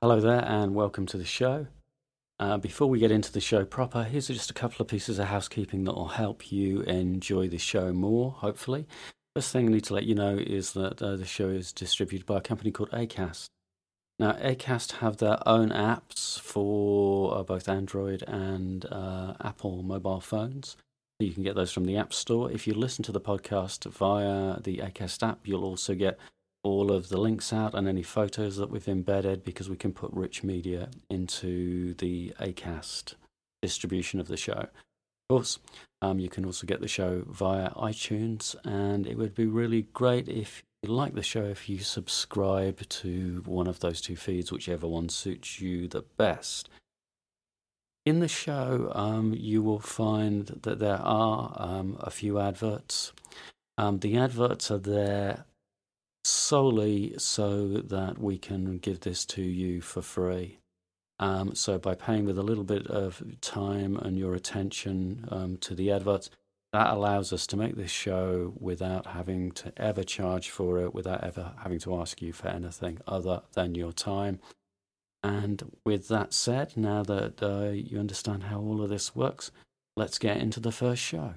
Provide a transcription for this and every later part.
Hello there, and welcome to the show. Uh, before we get into the show proper, here's just a couple of pieces of housekeeping that will help you enjoy the show more, hopefully. First thing I need to let you know is that uh, the show is distributed by a company called Acast. Now, Acast have their own apps for uh, both Android and uh, Apple mobile phones. You can get those from the App Store. If you listen to the podcast via the Acast app, you'll also get all of the links out and any photos that we've embedded because we can put rich media into the Acast distribution of the show. Of course, um, you can also get the show via iTunes, and it would be really great if you like the show if you subscribe to one of those two feeds, whichever one suits you the best. In the show, um, you will find that there are um, a few adverts. Um, the adverts are there solely so that we can give this to you for free. Um, so by paying with a little bit of time and your attention um, to the adverts, that allows us to make this show without having to ever charge for it, without ever having to ask you for anything other than your time. And with that said, now that uh, you understand how all of this works, let's get into the first show.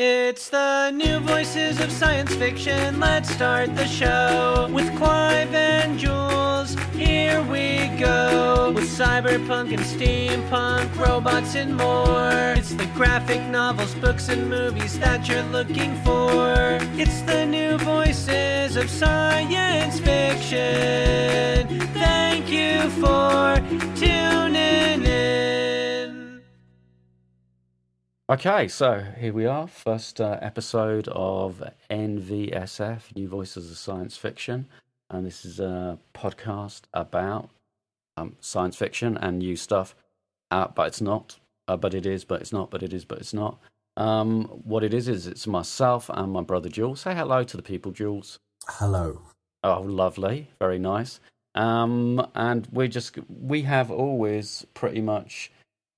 It's the new voices of science fiction. Let's start the show with Clive and Jules. Here we go with cyberpunk and steampunk, robots and more. It's the graphic novels, books, and movies that you're looking for. It's the new voices of science fiction. Thank you for tuning in. Okay, so here we are, first uh, episode of NVSF, New Voices of Science Fiction. And this is a podcast about um, science fiction and new stuff, uh, but it's not. Uh, but it is, but it's not, but it is, but it's not. Um, what it is, is it's myself and my brother Jules. Say hello to the people, Jules. Hello. Oh, lovely. Very nice. Um, and we just, we have always pretty much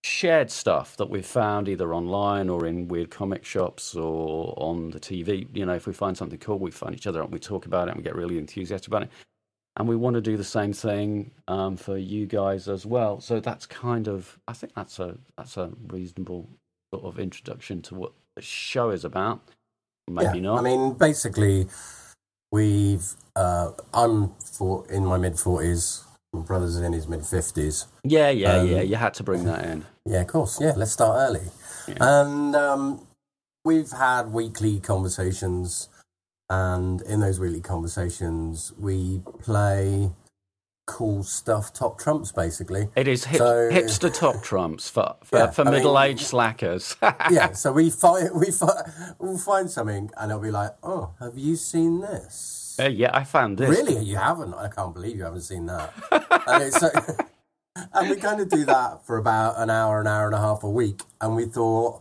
shared stuff that we've found either online or in weird comic shops or on the TV. You know, if we find something cool, we find each other and we talk about it and we get really enthusiastic about it. And we want to do the same thing um, for you guys as well. So that's kind of, I think that's a that's a reasonable sort of introduction to what the show is about. Maybe yeah, not. I mean, basically, we've. Uh, I'm for in my mid forties. My brother's in his mid fifties. yeah, yeah, um, yeah. You had to bring that in. Yeah, of course. Yeah, let's start early. Yeah. And um, we've had weekly conversations, and in those weekly conversations, we play cool stuff, top trumps, basically. It is hip, So- hipster top trumps for for, Yeah, for I mean- middle-aged slackers. yeah, so we find we find we'll find something, and it'll be like, "Oh, have you seen this?" Uh, yeah, I found this. Really, you haven't? I can't believe you haven't seen that. and, it's, so, and we kind of do that for about an hour, an hour and a half a week. And we thought,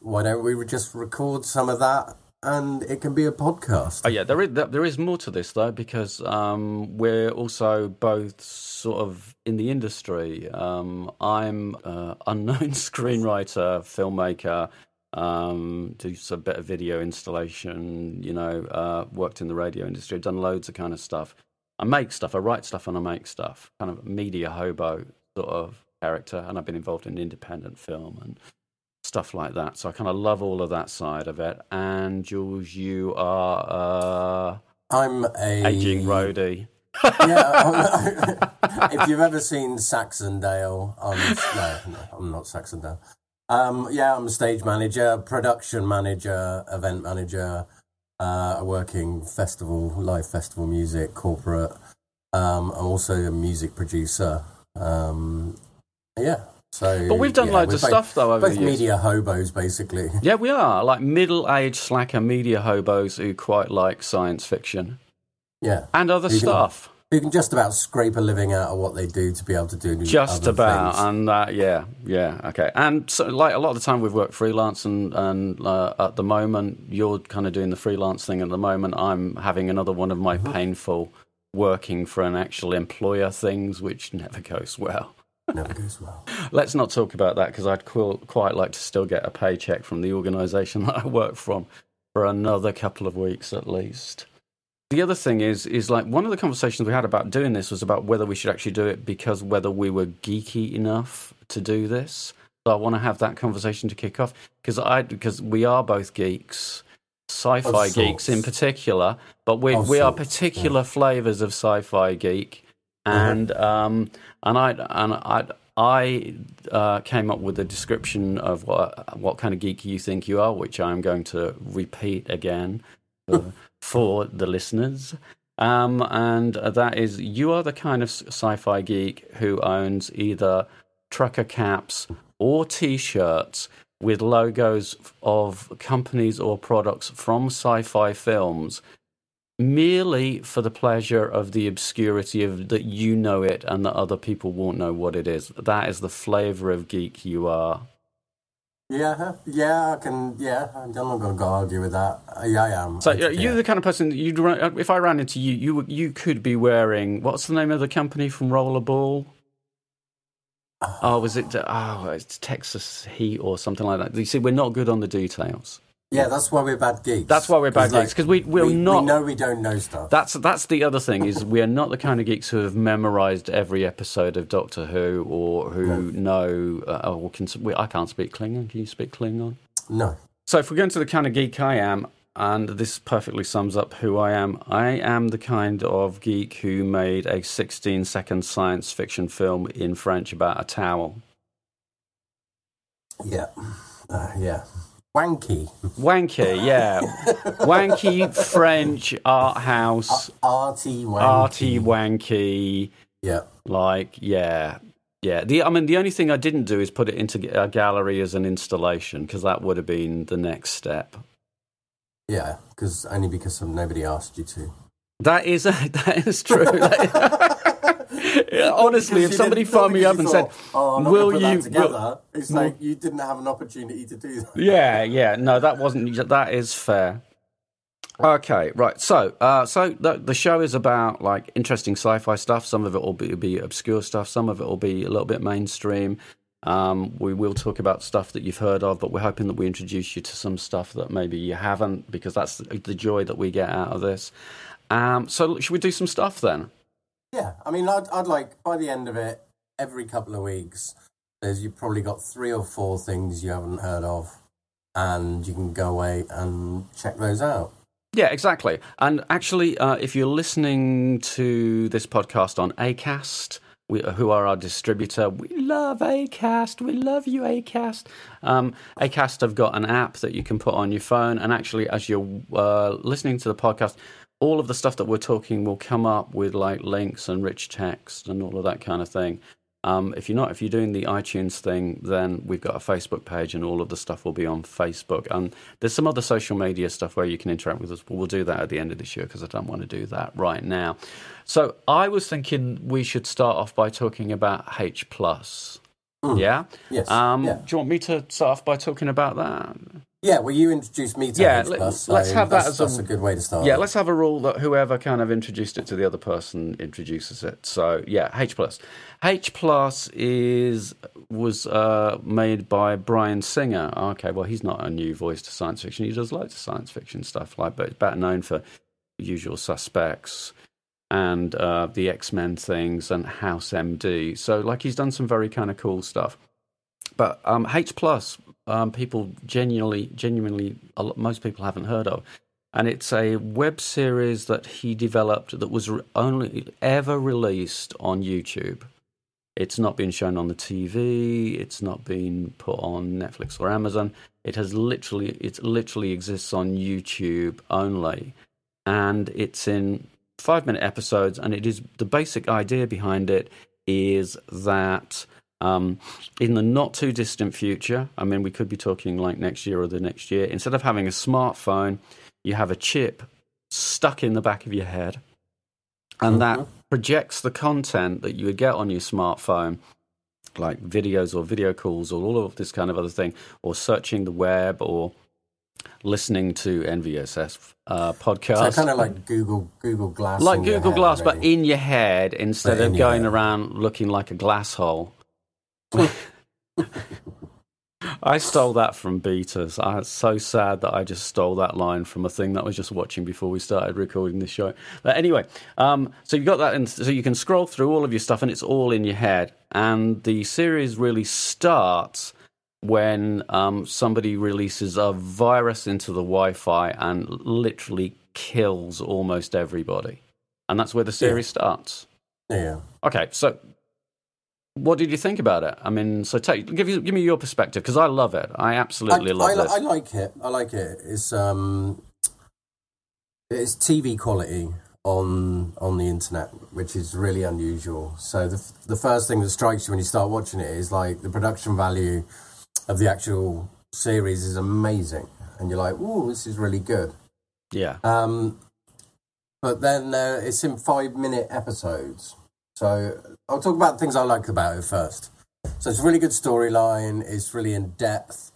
why don't we just record some of that, and it can be a podcast? Oh yeah, there is there is more to this though because um, we're also both sort of in the industry. Um, I'm an unknown screenwriter, filmmaker, um, do a bit of video installation. You know, uh, worked in the radio industry, I've done loads of kind of stuff. I make stuff, I write stuff, and I make stuff. Kind of media hobo sort of character, and I've been involved in independent film and stuff like that. So I kind of love all of that side of it. And Jules, you are uh, I'm a aging roadie. yeah, if you've ever seen Saxondale, I'm, no, no, I'm not Saxondale. Um, yeah, I'm a stage manager, production manager, event manager, uh, working festival, live festival music, corporate. Um, I'm also a music producer. Um, yeah, so. But we've done yeah, loads of both- stuff though over Both the years. media hobos, basically. Yeah, we are like middle-aged slacker media hobos who quite like science fiction Yeah, and other You can- who can just about scrape a living out of what they do to be able to do new. Just about, things. and uh, yeah, yeah, okay. And so, like a lot of the time, we've worked freelance, and and uh, at the moment, you're kind of doing the freelance thing. At the moment, I'm having another one of Mm-hmm. my painful working for an actual employer things, which never goes well. Never goes well. Let's not talk about that because I'd qu- quite like to still get a paycheck from the organisation that I work from for another couple of weeks at least. The other thing is is like one of the conversations we had about doing this was about whether we should actually do it because whether we were geeky enough to do this. So I want to have that conversation to kick off because I because we are both geeks, sci-fi geeks in particular, but we we are particular flavors of sci-fi geek, Uh-huh. and um and I and I. I uh, came up with a description of what what kind of geek you think you are, which I'm going to repeat again for, the listeners. Um, and that is, you are the kind of sci-fi geek who owns either trucker caps or T-shirts with logos of companies or products from sci-fi films, merely for the pleasure of the obscurity of that you know it and that other people won't know what it is. That is the flavor of geek you are. Yeah, yeah, I can. Yeah, I'm not going to go argue with that. Yeah, I am. So you're yeah. the kind of person that you'd run, if I ran into you, you you could be wearing what's the name of the company from Rollerball? Ah. Oh, was it? Oh, it's Texas Heat or something like that. You see, we're not good on the details. Yeah, that's why we're bad geeks. That's why we're bad like, geeks because we we're we, not. We know we don't know stuff. That's that's the other thing is we are not the kind of geeks who have memorized every episode of Doctor Who or who know. Uh, or can, we, I can't speak Klingon. Can you speak Klingon? no. So if we're going to the kind of geek I am, and this perfectly sums up who I am, I am the kind of geek who made a 16 second science fiction film in French about a towel. Yeah. Uh, yeah. Wanky. Wanky, yeah. wanky French art house, Arty wanky. arty wanky, Yeah. like, yeah. Yeah, the I mean, the only thing I didn't do is put it into a gallery as an installation because that would have been the next step. Yeah. Because only because nobody asked you to. That is that is true. Honestly, if somebody phoned me up and thought, said, "Oh, I'm not "Will gonna put that you?" Together. will- it's like you didn't have an opportunity to do that. yeah, yeah, no, that wasn't. That is fair. Okay, right. So, uh, so the, the show is about like interesting sci-fi stuff. Some of it will be, be obscure stuff. Some of it will be a little bit mainstream. Um, we will talk about stuff that you've heard of, but we're hoping that we introduce you to some stuff that maybe you haven't, because that's the, the joy that we get out of this. Um, so, should we do some stuff then? Yeah, I mean, I'd, I'd like by the end of it, every couple of weeks, there's you've probably got three or four things you haven't heard of, and you can go away and check those out. Yeah, exactly. And actually, uh, if you're listening to this podcast on Acast, we, who are our distributor, we love Acast. We love you, Acast. Um, Acast have got an app that you can put on your phone, and actually, as you're uh, listening to the podcast, all of the stuff that we're talking will come up with like links and rich text and all of that kind of thing. Um, if you're not, if you're doing the iTunes thing, then we've got a Facebook page, and all of the stuff will be on Facebook. And there's some other social media stuff where you can interact with us. But we'll do that at the end of this year because I don't want to do that right now. So I was thinking we should start off by talking about H plus. Yeah. Yes. Um, yeah. Do you want me to start off by talking about that? Yeah, well, you introduced me to Yeah, H+, let- so let's have that as a- that's a good way to start. Yeah, let's have a rule that whoever kind of introduced it to the other person introduces it. So yeah, H plus. H plus is was uh, made by Bryan Singer. Okay, well he's not a new voice to science fiction. He does loads of science fiction stuff, like but he's better known for Usual Suspects and uh, the X Men things and House MD. So like he's done some very kind of cool stuff. But um, H plus, um, people genuinely, genuinely, most people haven't heard of, and it's a web series that he developed that was re- only ever released on YouTube. It's not been shown on the TV. It's not been put on Netflix or Amazon. It has literally, it literally exists on YouTube only, and it's in five minute episodes. And it is the basic idea behind it is that um, in the not too distant future, I mean, we could be talking like next year or the next year, instead of having a smartphone, you have a chip stuck in the back of your head, and that projects the content that you would get on your smartphone, like videos or video calls or all of this kind of other thing, or searching the web or listening to NVSF uh, So kind of like Google Google Glass. like Google Glass, but in your head instead But of going around looking like a glass hole. I stole that from Beaters. I was so sad that I just stole that line from a thing that I was just watching before we started recording this show. But anyway, um, so you've got that, and so you can scroll through all of your stuff, and it's all in your head. And the series really starts when um, somebody releases a virus into the Wi-Fi and literally kills almost everybody, and that's where the series yeah. starts. Yeah. Okay, so what did you think about it? I mean, so take give you give me your perspective because I love it. I absolutely I, love I, it. I like it. I like it. It's um, it's TV quality on on the internet, which is really unusual. So the the first thing that strikes you when you start watching it is like the production value of the actual series is amazing, and you're like, "Oh, this is really good." Yeah. Um, but then uh, it's in five minute episodes. So I'll talk about the things I like about it first. So it's a really good storyline. It's really in depth.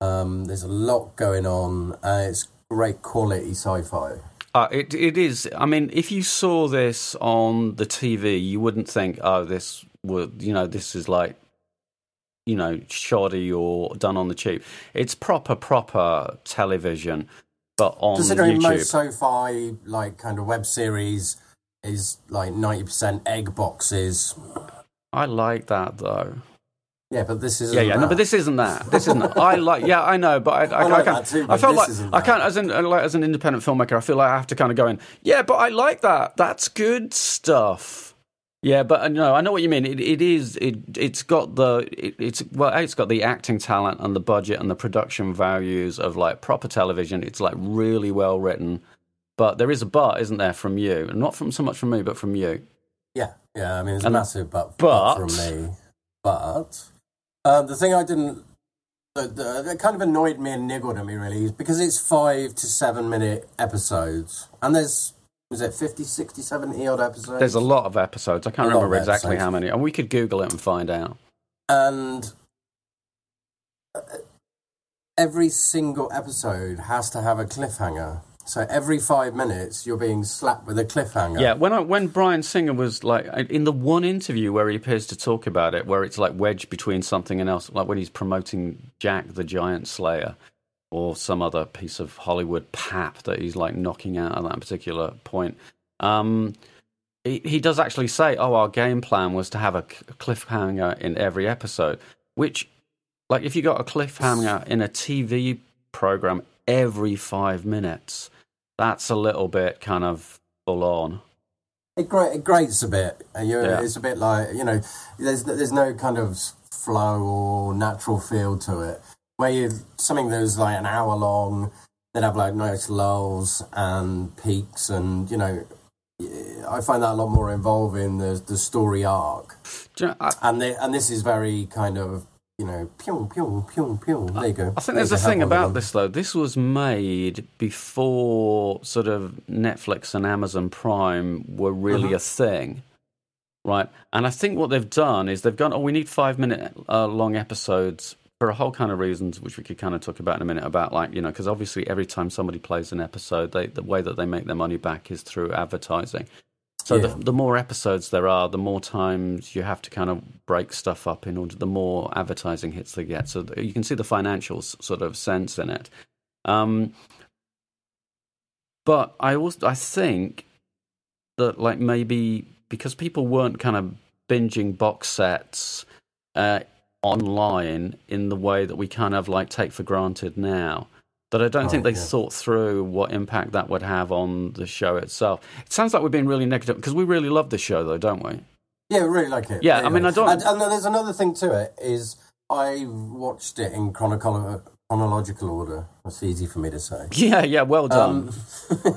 Um, there's a lot going on. Uh, it's great quality sci-fi. Uh, it it is. I mean, if you saw this on the TV, you wouldn't think, "Oh, this would," you know, this is like, you know, shoddy or done on the cheap. It's proper, proper television, but on Considering YouTube. most sci-fi, like kind of web series, is like 90% egg boxes. I like that though. Yeah, but this is yeah, yeah. That. No, but this isn't that. This isn't. I like. Yeah, I know, but I, I, I, like I can't. too, I felt like I can't as an like, as an independent filmmaker. I feel like I have to kind of go in. Yeah, but I like that. That's good stuff. Yeah, but uh, no, I know what you mean. It, it is. It it's got the. It, it's well, it's got the acting talent and the budget and the production values of like proper television. It's like really well written. But there is a but, isn't there, from you? And Not from so much from me, but from you. Yeah, yeah. I mean, it's And- a massive but, but- from me. But um, the thing I didn't, the, the, that kind of annoyed me and niggled at me really is because it's five to seven minute episodes, and there's was it 50, 60, 70 odd episodes? There's a lot of episodes. I can't A remember exactly episodes. how many, and we could Google it and find out. and uh, every single episode has to have a cliffhanger. So every five minutes, you're being slapped with a cliffhanger. Yeah, when I, when Bryan Singer was like in the one interview where he appears to talk about it, where it's like wedged between something and else, like when he's promoting Jack the Giant Slayer or some other piece of Hollywood pap that he's like knocking out at that particular point. Um, he, he does actually say, "Oh, our game plan was to have a cliffhanger in every episode," which, like, if you got a cliffhanger in a TV program every five minutes, that's a little bit kind of full on. It, gra- it grates a bit. Uh, and you're, Yeah. It's a bit like, you know, there's there's no kind of flow or natural feel to it. Where you something that was like an hour long, they'd have like nice lulls and peaks, and you know, I find that a lot more involving the the story arc. You know, I, And they, and this is very kind of you know, pyong pyong pyong pyong. There you go. I think there's a There's thing about this though. This was made before sort of Netflix and Amazon Prime were really Mhm. a thing, right? And I think what they've done is they've gone, oh, we need five minute uh, long episodes for a whole kind of reasons, which we could kind of talk about in a minute. About like you know, because obviously every time somebody plays an episode, they the way that they make their money back is through advertising. So Yeah. the, the more episodes there are, the more times you have to kind of break stuff up in order, the more advertising hits they get. So you can see the financial sort of sense in it. Um, but I also I think that like maybe because people weren't kind of binging box sets uh, online in the way that we kind of like take for granted now. That I don't think they yeah. thought through what impact that would have on the show itself. It sounds like we're being really negative because we really love the show, though, don't we? Yeah, we really like it. Yeah, Really I mean, I don't- And, and there's another thing to it is I watched it in chronological chronological order. That's easy for me to say. Yeah, yeah, well done. Um,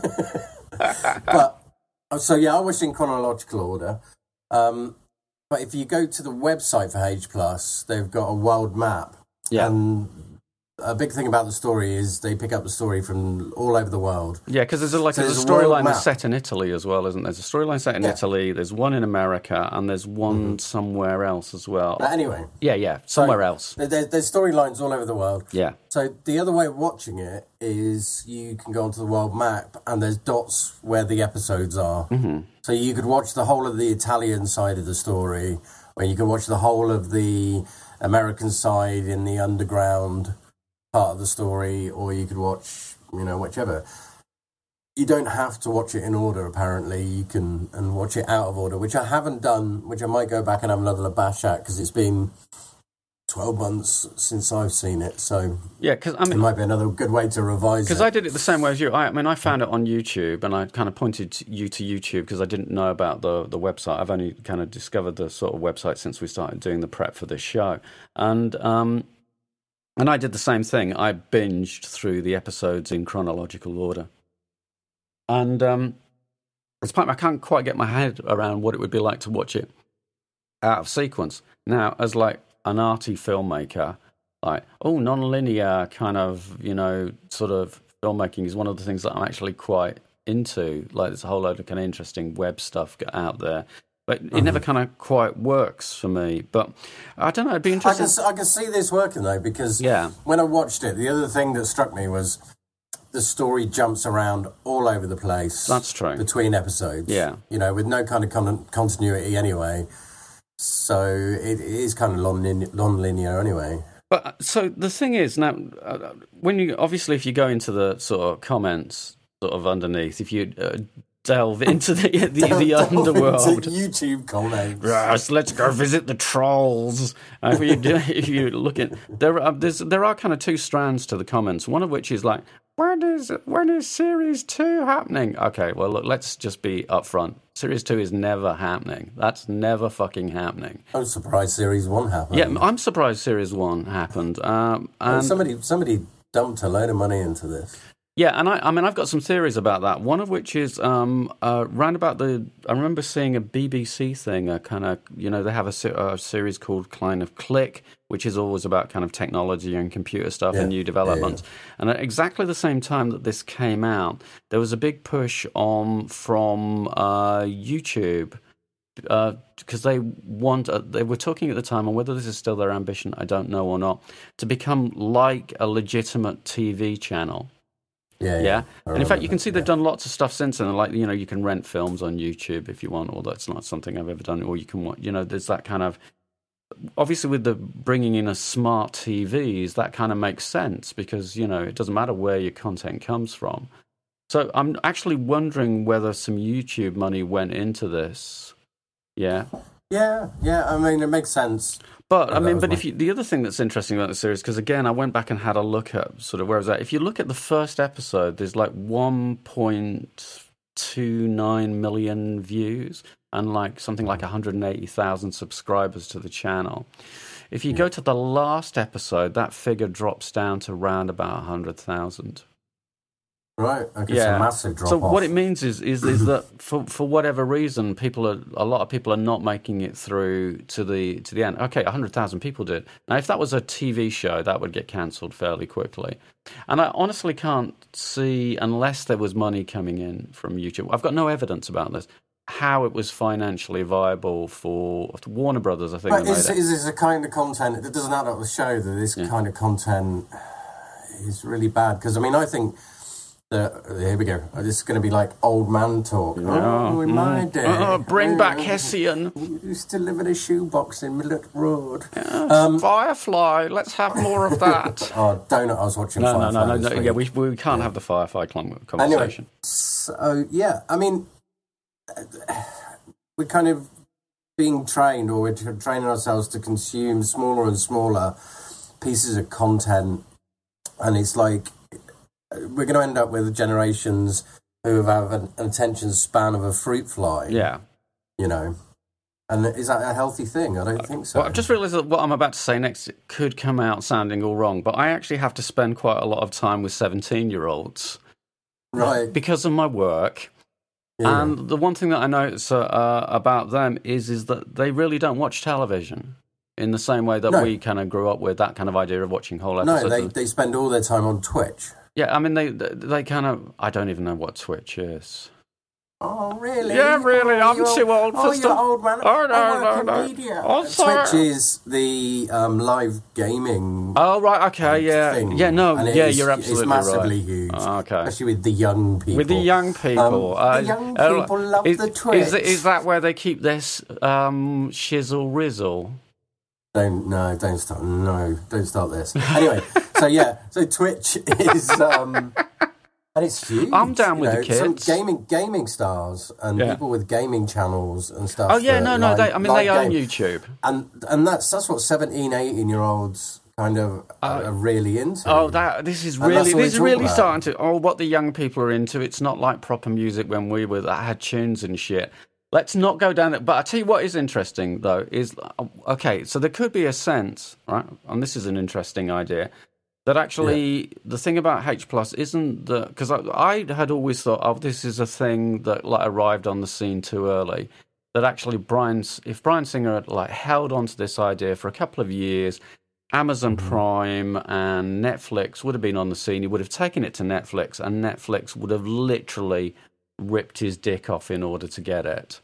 but uh, so yeah, I watched in chronological order. Um, but if you go to the website for H Plus, they've got a world map. yeah, And a big thing about the story is they pick up the story from all over the world. yeah, because there's a, like so there's a there's a storyline that's set in Italy as well, isn't there? There's a storyline set in Yeah. Italy. There's one in America, and there's one somewhere else as well. But anyway, yeah, yeah, somewhere else. there, there- there's storylines all over the world. Yeah, So the other way of watching it is you can go onto the world map and there's dots where the episodes are. Mm-hmm. So you could watch the whole of the Italian side of the story, or you could watch the whole of the American side in the underground part of the story, or you could watch, you know, whichever. You don't have to watch it in order. Apparently, you can and watch it out of order, which I haven't done. Which I might go back and have another bash at because it's been 12 months since I've seen it. So Yeah, because I it might be another good way to revise because. I did it the same way as you. I, I mean, I found it on YouTube, and I kind of pointed you to YouTube because I didn't know about the the website. I've only kind of discovered the sort of website since we started doing the prep for this show, and um, and I did the same thing. I binged through the episodes in chronological order, and um, it's part I can't quite get my head around what it would be like to watch it out of sequence. Now, as like an arty filmmaker, like oh, non-linear kind of you know sort of filmmaking is one of the things that I'm actually quite into. Like there's a whole load of kind of interesting web stuff out there. But it never kind of quite works for me. But I don't know. It'd be I interesting. can, I can see this working though because Yeah. when I watched it, the other thing that struck me was the story jumps around all over the place. That's true. Between episodes, Yeah. you know, with no kind of con- continuity anyway. So it is kind of non non-linear anyway. But uh, so the thing is now, uh, when you obviously if you go into the sort of comments sort of underneath, if you uh, delve into the the, the Delve underworld. into YouTube comments. Yes, let's go visit the trolls. Uh, if you do, if you look at there, are, there are kind of two strands to the comments. One of which is like, when is when is series two happening? Okay, well look, let's just be upfront. Series two is never happening. That's never fucking happening. I'm surprised series one happened. Yeah, I'm surprised series one happened. Um, and somebody somebody dumped a load of money into this. Yeah, and I, I mean, I've got some theories about that. One of which is um, uh, round about the. I remember seeing a BBC thing, a kind of, you know, they have a, a series called Kind of Click, which is always about kind of technology and computer stuff and Yeah, new yeah, developments. And at exactly the same time that this came out, there was a big push on from uh, YouTube because they want uh, they were talking at the time and whether this is still their ambition i don't know or not to become like a legitimate tv channel Yeah, yeah. I And in fact, you can see they've yeah. done lots of stuff since then. Like, you know, you can rent films on YouTube if you want, although it's not something I've ever done. Or you can, you know, there's that kind of. Obviously, with the bringing in a smart TVs, that kind of makes sense because, you know, it doesn't matter where your content comes from. So I'm actually wondering whether some YouTube money went into this. Yeah. Yeah, yeah. I mean, it makes sense. But I mean, but my- if you, the other thing that's interesting about the series, because again, I went back and had a look at sort of where was that. If you look at the first episode, there's like 1.29 million views and like something like 180,000 subscribers to the channel. If you hmm. go to the last episode, that figure drops down to around about 100,000. Right. Okay, Yeah. a massive drop So off. what it means is is is that for for whatever reason, people are a lot of people are not making it through to the to the end. Okay, hundred thousand people did. Now, if that was a TV show, that would get cancelled fairly quickly. And I honestly can't see unless there was money coming in from YouTube. I've got no evidence about this. How it was financially viable for Warner Brothers, I think. But is, is this a kind of content that doesn't add up the show that this kind of content is really bad? Because I mean, I think that here we go. Uh, this is going to be like old man talk. Oh, in my day, Oh, bring back uh, Hessian. we used to live in a shoebox in Millet Road. Um, Firefly. Let's have more of that. Oh, donut! I was watching. No, no, Firefly no, no, this no. Yeah, we we can't have the Firefly clum- Anyway, conversation. so yeah, I mean, uh, we're kind of being trained, or we're training ourselves to consume smaller and smaller pieces of content, and it's like we're going to end up with generations who have an, an attention span of a fruit fly. Yeah. you know. And is that a healthy thing? I don't think so. Well, I've just realised that what I'm about to say next could come out sounding all wrong, but I actually have to spend quite a lot of time with 17 year olds right. because of my work. Yeah. And the one thing that I notice uh, uh, about them is is that they really don't watch television in the same way that No. we kind of grew up with that kind of idea of watching whole episodes. no, they, they spend all their time on Twitch. Yeah, I mean they they kind of I don't even know what Twitch is. Oh, really? Yeah, really, I'm you're- too old for Oh, you're stuff. old man. Oh, no, I work no, in no. media. Oh, sorry. Twitch is the um, live gaming Oh right, okay, yeah, thing. yeah, no, And yeah, is- you're absolutely It's massively right. huge. Oh, okay. Especially with the young people. With the young people, Um, the young people love is, the Is, Twitch. is that where they keep this um, shizzle rizzle? Don't no, don't start. No, don't start this. Anyway, so yeah, so Twitch is um, and it's huge. I'm down with the know, some kids. gaming gaming stars and Yeah. people with gaming channels and stuff. Oh yeah, no, no. like- They, I mean, like they own game. YouTube. and and that's that's what 17, 18 year olds kind of are really into. Oh, that this is really this is really about. starting to. Oh, what the young people are into. It's not like proper music when we were that had tunes and shit. Let's not go down that. But I tell you what is interesting though is uh, okay. So there could be a sense, right? And this is an interesting idea that actually the thing about H plus isn't that because I, I had always thought, oh, this is a thing that like arrived on the scene too early. That actually Brian's if Bryan Singer had like held on to this idea for a couple of years, Amazon Prime and Netflix would have been on the scene. He would have taken it to Netflix, and Netflix would have literally ripped his dick off in order to get it.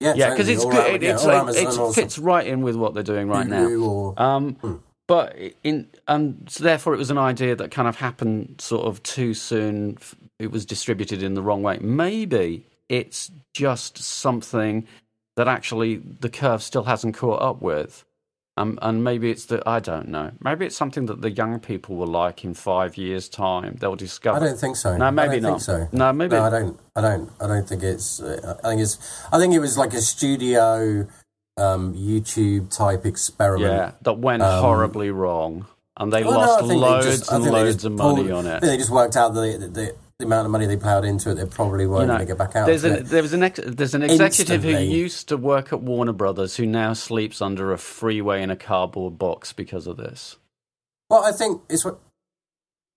yeah, Yeah, because it's good. Am- It, yeah, it's like, it or fits right in with what they're doing right now. Or- Um, but in and so therefore it was an idea that kind of happened sort of too soon. It was distributed in the wrong way. Maybe it's just something that actually the curve still hasn't caught up with. Um, and maybe it's that I don't know. Maybe it's something that the young people will like in five years' time. They'll discover. I don't think so. No, maybe I don't not. Think so. No, maybe- No, I don't. I don't. I don't think it's. Uh, I think it's. I think it was like a studio, um, YouTube type experiment. yeah, that went Um, horribly wrong, and they Well, no, lost they loads just- and loads of money pulled- on it. they just worked out the, the amount of money they plowed into it. They probably weren't You know, going to get back out. There's an, there was an ex, there's an executive who used to work at Warner Brothers who now sleeps under a freeway in a cardboard box because of this. Well, I think it's what.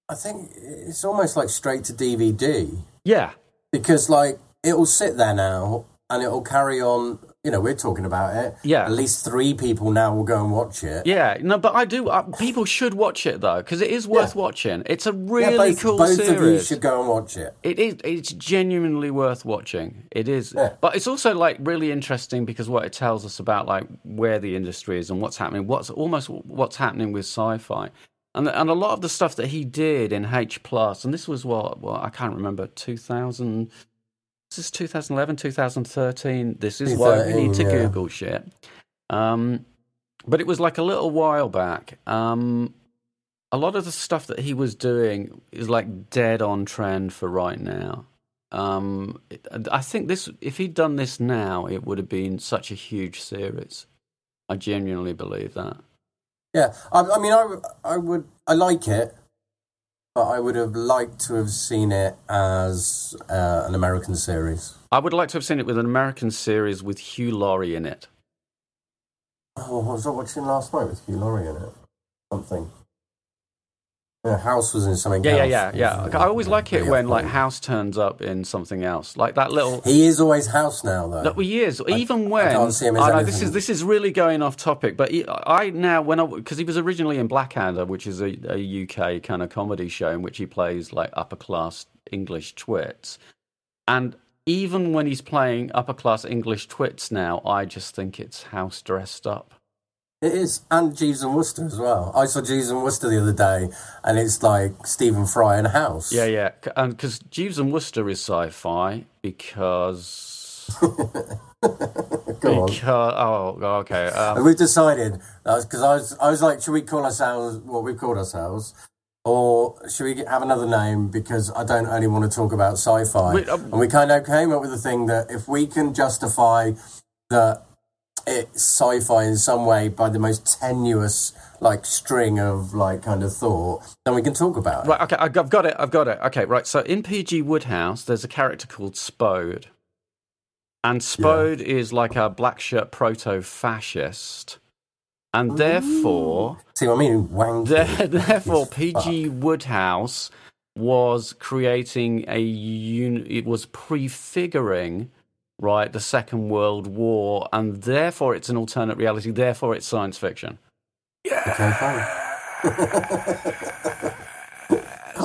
I think it's almost like straight to DVD Yeah, because, like, it will sit there now and it will carry on. You know, we're talking about it. Yeah. At least three people now will go and watch it. yeah. No, but I do. Uh, people should watch it though because it is worth watching. It's a Yeah, really both, cool both series. Both of you should go and watch it. It is. It's genuinely worth watching. It is, Yeah. but it's also like really interesting because what it tells us about like where the industry is and what's happening. What's almost what's happening with sci-fi, and and a lot of the stuff that he did in H plus, and this was what well I can't remember two thousand. This is 2011, 2013. This is why we need to yeah. Google shit. Um, but it was like a little while back. Um, a lot of the stuff that he was doing is like dead on trend for right now. Um, I think this, if he'd done this now, it would have been such a huge series. I genuinely believe that. Yeah, I, I mean, I, I would, I like it, but I would have liked to have seen it as uh, an American series. I would like to have seen it with an American series with Hugh Laurie in it. Oh, what was I watching last night with Hugh Laurie in it? Something. Yeah, House was in something Yeah, yeah, else. yeah, yeah. I always like it when like. House turns up in something else, like that little. He is always House now, though. That he is. Even when can't see him as I know this is this is really going off topic, but he, I now when I because he was originally in Blackadder, which is a, a UK kind of comedy show in which he plays like upper class English twits, and even when he's playing upper class English twits now, I just think it's House dressed up. It is, and Jeeves and Wooster as well. I saw Jeeves and Wooster the other day, and it's like Stephen Fry in a House. Yeah, yeah, and because Jeeves and Wooster is sci-fi because Go on. because oh okay um, we've decided because I was I was like, should we call ourselves what we've called ourselves, or should we have another name? Because I don't only want to talk about sci-fi, Wait, um, and we kind of came up with the thing that if we can justify that Eh, sci-fi in some way by the most tenuous like string of like kind of thought, then we can talk about it. Right, okay, I've got it, I've got it. Okay, right, so in PG Wodehouse, there's a character called Spode. And Spode is like a black shirt proto fascist. And therefore, See what I mean? Wanky. there, therefore, PG Wodehouse was creating a un- it was prefiguring right the Second World War, and therefore it's an alternate reality. Therefore, it's science fiction. Okay, fine.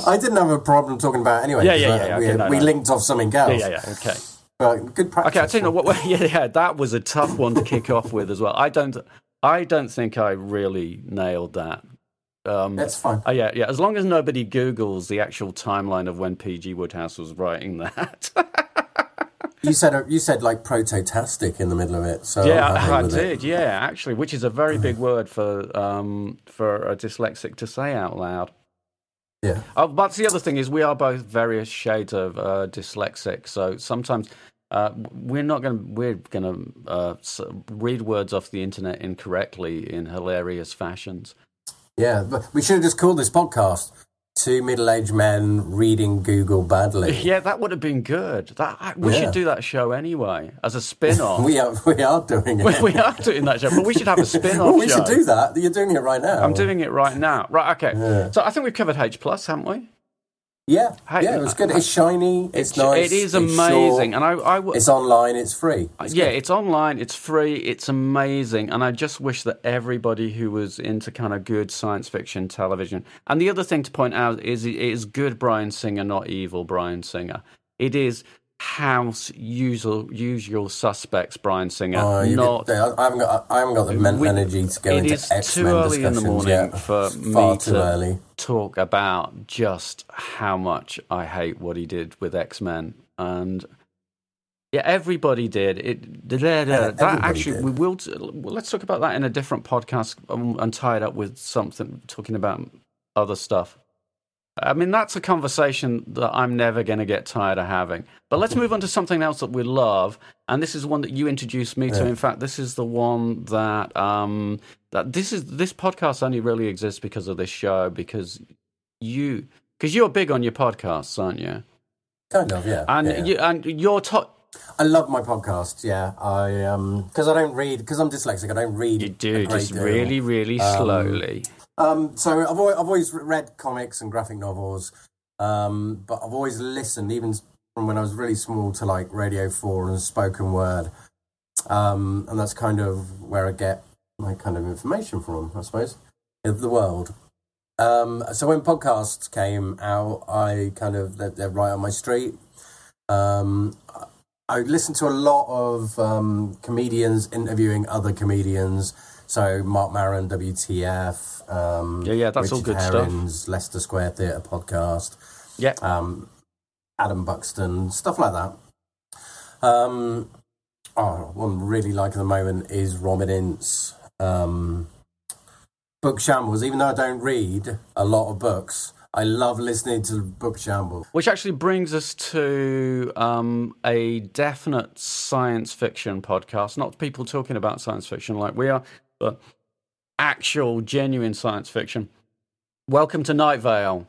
I didn't have a problem talking about it anyway. Yeah, 'cause, yeah, uh, yeah, yeah, We, okay, no, we no. linked off something else. Yeah, yeah, yeah. Okay. But good practice. Okay, I tell you what. what yeah, yeah, that was a tough one to kick off with as well. I don't, I don't think I really nailed that. Um, That's fine. oh, yeah, yeah. As long as nobody Googles the actual timeline of when PG Wodehouse was writing that. you said you said like prototastic in the middle of it. So yeah, I with it. did. Yeah, actually, which is a very big word for um, for a dyslexic to say out loud. Yeah. Oh, but the other thing is, we are both various shades of uh, dyslexic. So sometimes uh, we're not going to we're going to uh, read words off the internet incorrectly in hilarious fashions. Yeah, but we should have just called this podcast Two Middle-Aged Men Reading Google Badly. Yeah, that would have been good. That we Yeah. should do that show anyway as a spin-off. We are we are doing it. we are doing that show, but we should have a spin-off. well, we show. should do that. You're doing it right now. I'm doing it right now. Right, okay. Yeah. So I think we've covered H plus, haven't we? Yeah, Hey, yeah, it was good. It's shiny. It's, nice. It is it's amazing, short, and I, I w- it's online. It's free. Uh, it's yeah, good. it's online, it's free, it's amazing, and I just wish that everybody who was into kind of good science fiction television. And the other thing to point out is it is good Bryan Singer, not evil Bryan Singer. It is house usual usual suspects Bryan Singer, Oh, not. could- I haven't got. I haven't got the mental We- energy to go it into is X too Men early in the discussions morning yet. for Far me too to early. talk about just how much I hate what he did with X Men, and yeah, everybody did it. da- da- da. That actually, did. we will. t- well, let's talk about that in a different podcast um, and tie it up with something talking about other stuff. I mean, that's a conversation that I'm never going to get tired of having. But let's move on to something else that we love, and this is one that you introduced me to. Yeah. In fact, this is the one that um, that this is this podcast only really exists because of this show because you because you're big on your podcasts, aren't you? Kind of, yeah. And yeah. you and your top. I love my podcast. Yeah, I um because I don't read because I'm dyslexic. I don't read. You do just really, really slowly. Um, so I've always, I've always read comics and graphic novels, um, but I've always listened, even from when I was really small, to like Radio Four and spoken word, um, and that's kind of where I get my kind of information from, I suppose, of the world. Um, so when podcasts came out, I kind of they're, they're right on my street. Um, I listen to a lot of um, comedians interviewing other comedians. So Marc Maron, WTF. Um, Yeah, yeah, that's Richard all good stuff. Leicester Square Theatre podcast. Yeah. Um, Adam Buxton, stuff like that. Um, oh, one really like at the moment is Robin Ince. Um, Book Shambles. Even though I don't read a lot of books, I love listening to Book Shambles. Which actually brings us to um, a definite science fiction podcast. Not people talking about science fiction like we are, but actual, genuine science fiction. Welcome to Night Vale.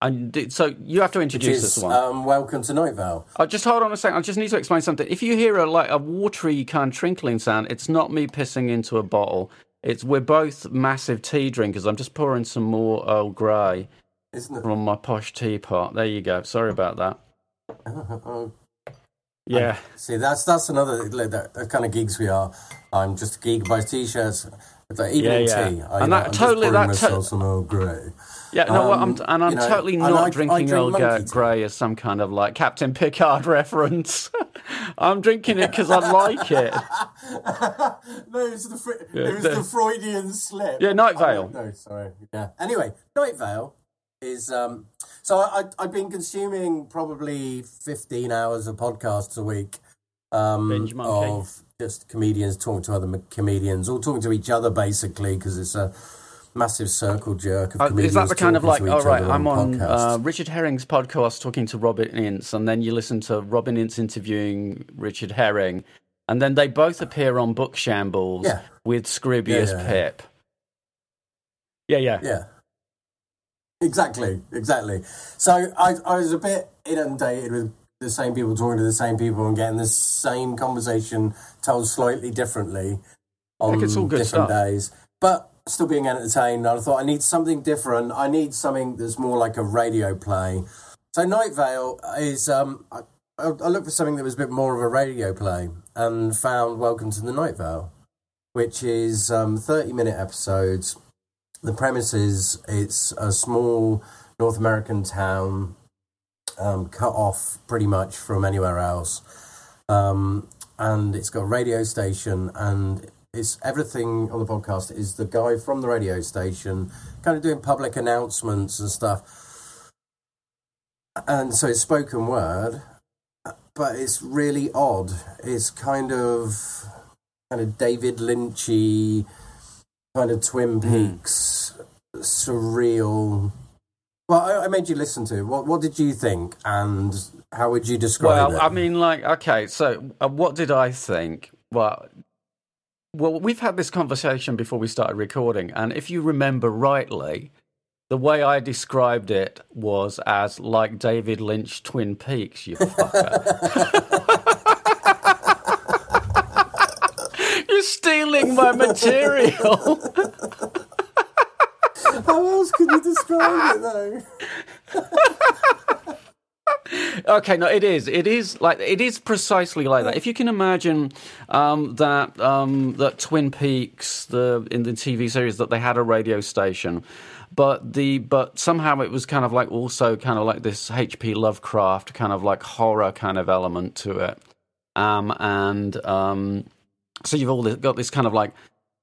And so you have to introduce is this one. um, Welcome to Night Vale. Oh, just hold on a second. I just need to explain something. If you hear a like a watery kind of trinkling sound, it's not me pissing into a bottle. It's we're both massive tea drinkers. I'm just pouring some more Earl Grey Isn't it? from my posh teapot. There you go. Sorry about that. Oh, Yeah. See, that's that's another like, the, the kind of gigs we are. I'm just a geek buys t-shirts, even Yeah, in yeah. tea. I, And that I'm totally- that to- some Earl Grey. Yeah, no, well, I'm, Um, and I'm you know, totally not I- I drinking drink Earl. Grey as some kind of like Captain Picard reference. I'm drinking it because I like it. no, it was the Yeah, it was the- the Freudian slip. Yeah, Night Oh, Vale. no, sorry. Yeah. Anyway, Night Vale is um. So I, I I've been consuming probably 15 hours of podcasts a week. Um, Binge monkey. of just comedians talking to other comedians, all talking to each other basically because it's a massive circle jerk of Uh. Is that the kind of like, all right, I'm on uh, Richard Herring's podcast talking to Robin Ince, and then you listen to Robin Ince interviewing Richard Herring, and then they both appear on Book Shambles Yeah. with Scroobius Yeah, yeah, yeah. Pip. Yeah, yeah. Yeah. Exactly, exactly. So I, I was a bit inundated with the same people talking to the same people and getting the same conversation told slightly differently on it's all good different stuff. days, but still being entertained. I thought I need something different. I need something that's more like a radio play. So Night Vale is um, I, I looked for something that was a bit more of a radio play and found Welcome to the Night Vale, which is um, thirty minute episodes the premise is it's a small North American town um, cut off pretty much from anywhere else. Um, and it's got a radio station and it's everything on the podcast is the guy from the radio station kind of doing public announcements and stuff. And so it's spoken word. but it's really odd. It's kind of kind of David Lynchy, kind of Twin Hmm. Peaks, surreal. Well, I, I made you listen to it. What What did you think, and how would you describe Well, it? I mean, like, okay, so uh, what did I think? Well, well, we've had this conversation before we started recording, and if you remember rightly, the way I described it was as like David Lynch Twin Peaks, you fucker. You're stealing my material. how else could you describe it, though? Okay, no, it is. It is like it is precisely like that. If you can imagine um, that um, that Twin Peaks, the in the TV series, that they had a radio station, but the but somehow it was kind of like also kind of like this H.P. Lovecraft kind of like horror kind of element to it, um, and um, so you've all got this kind of like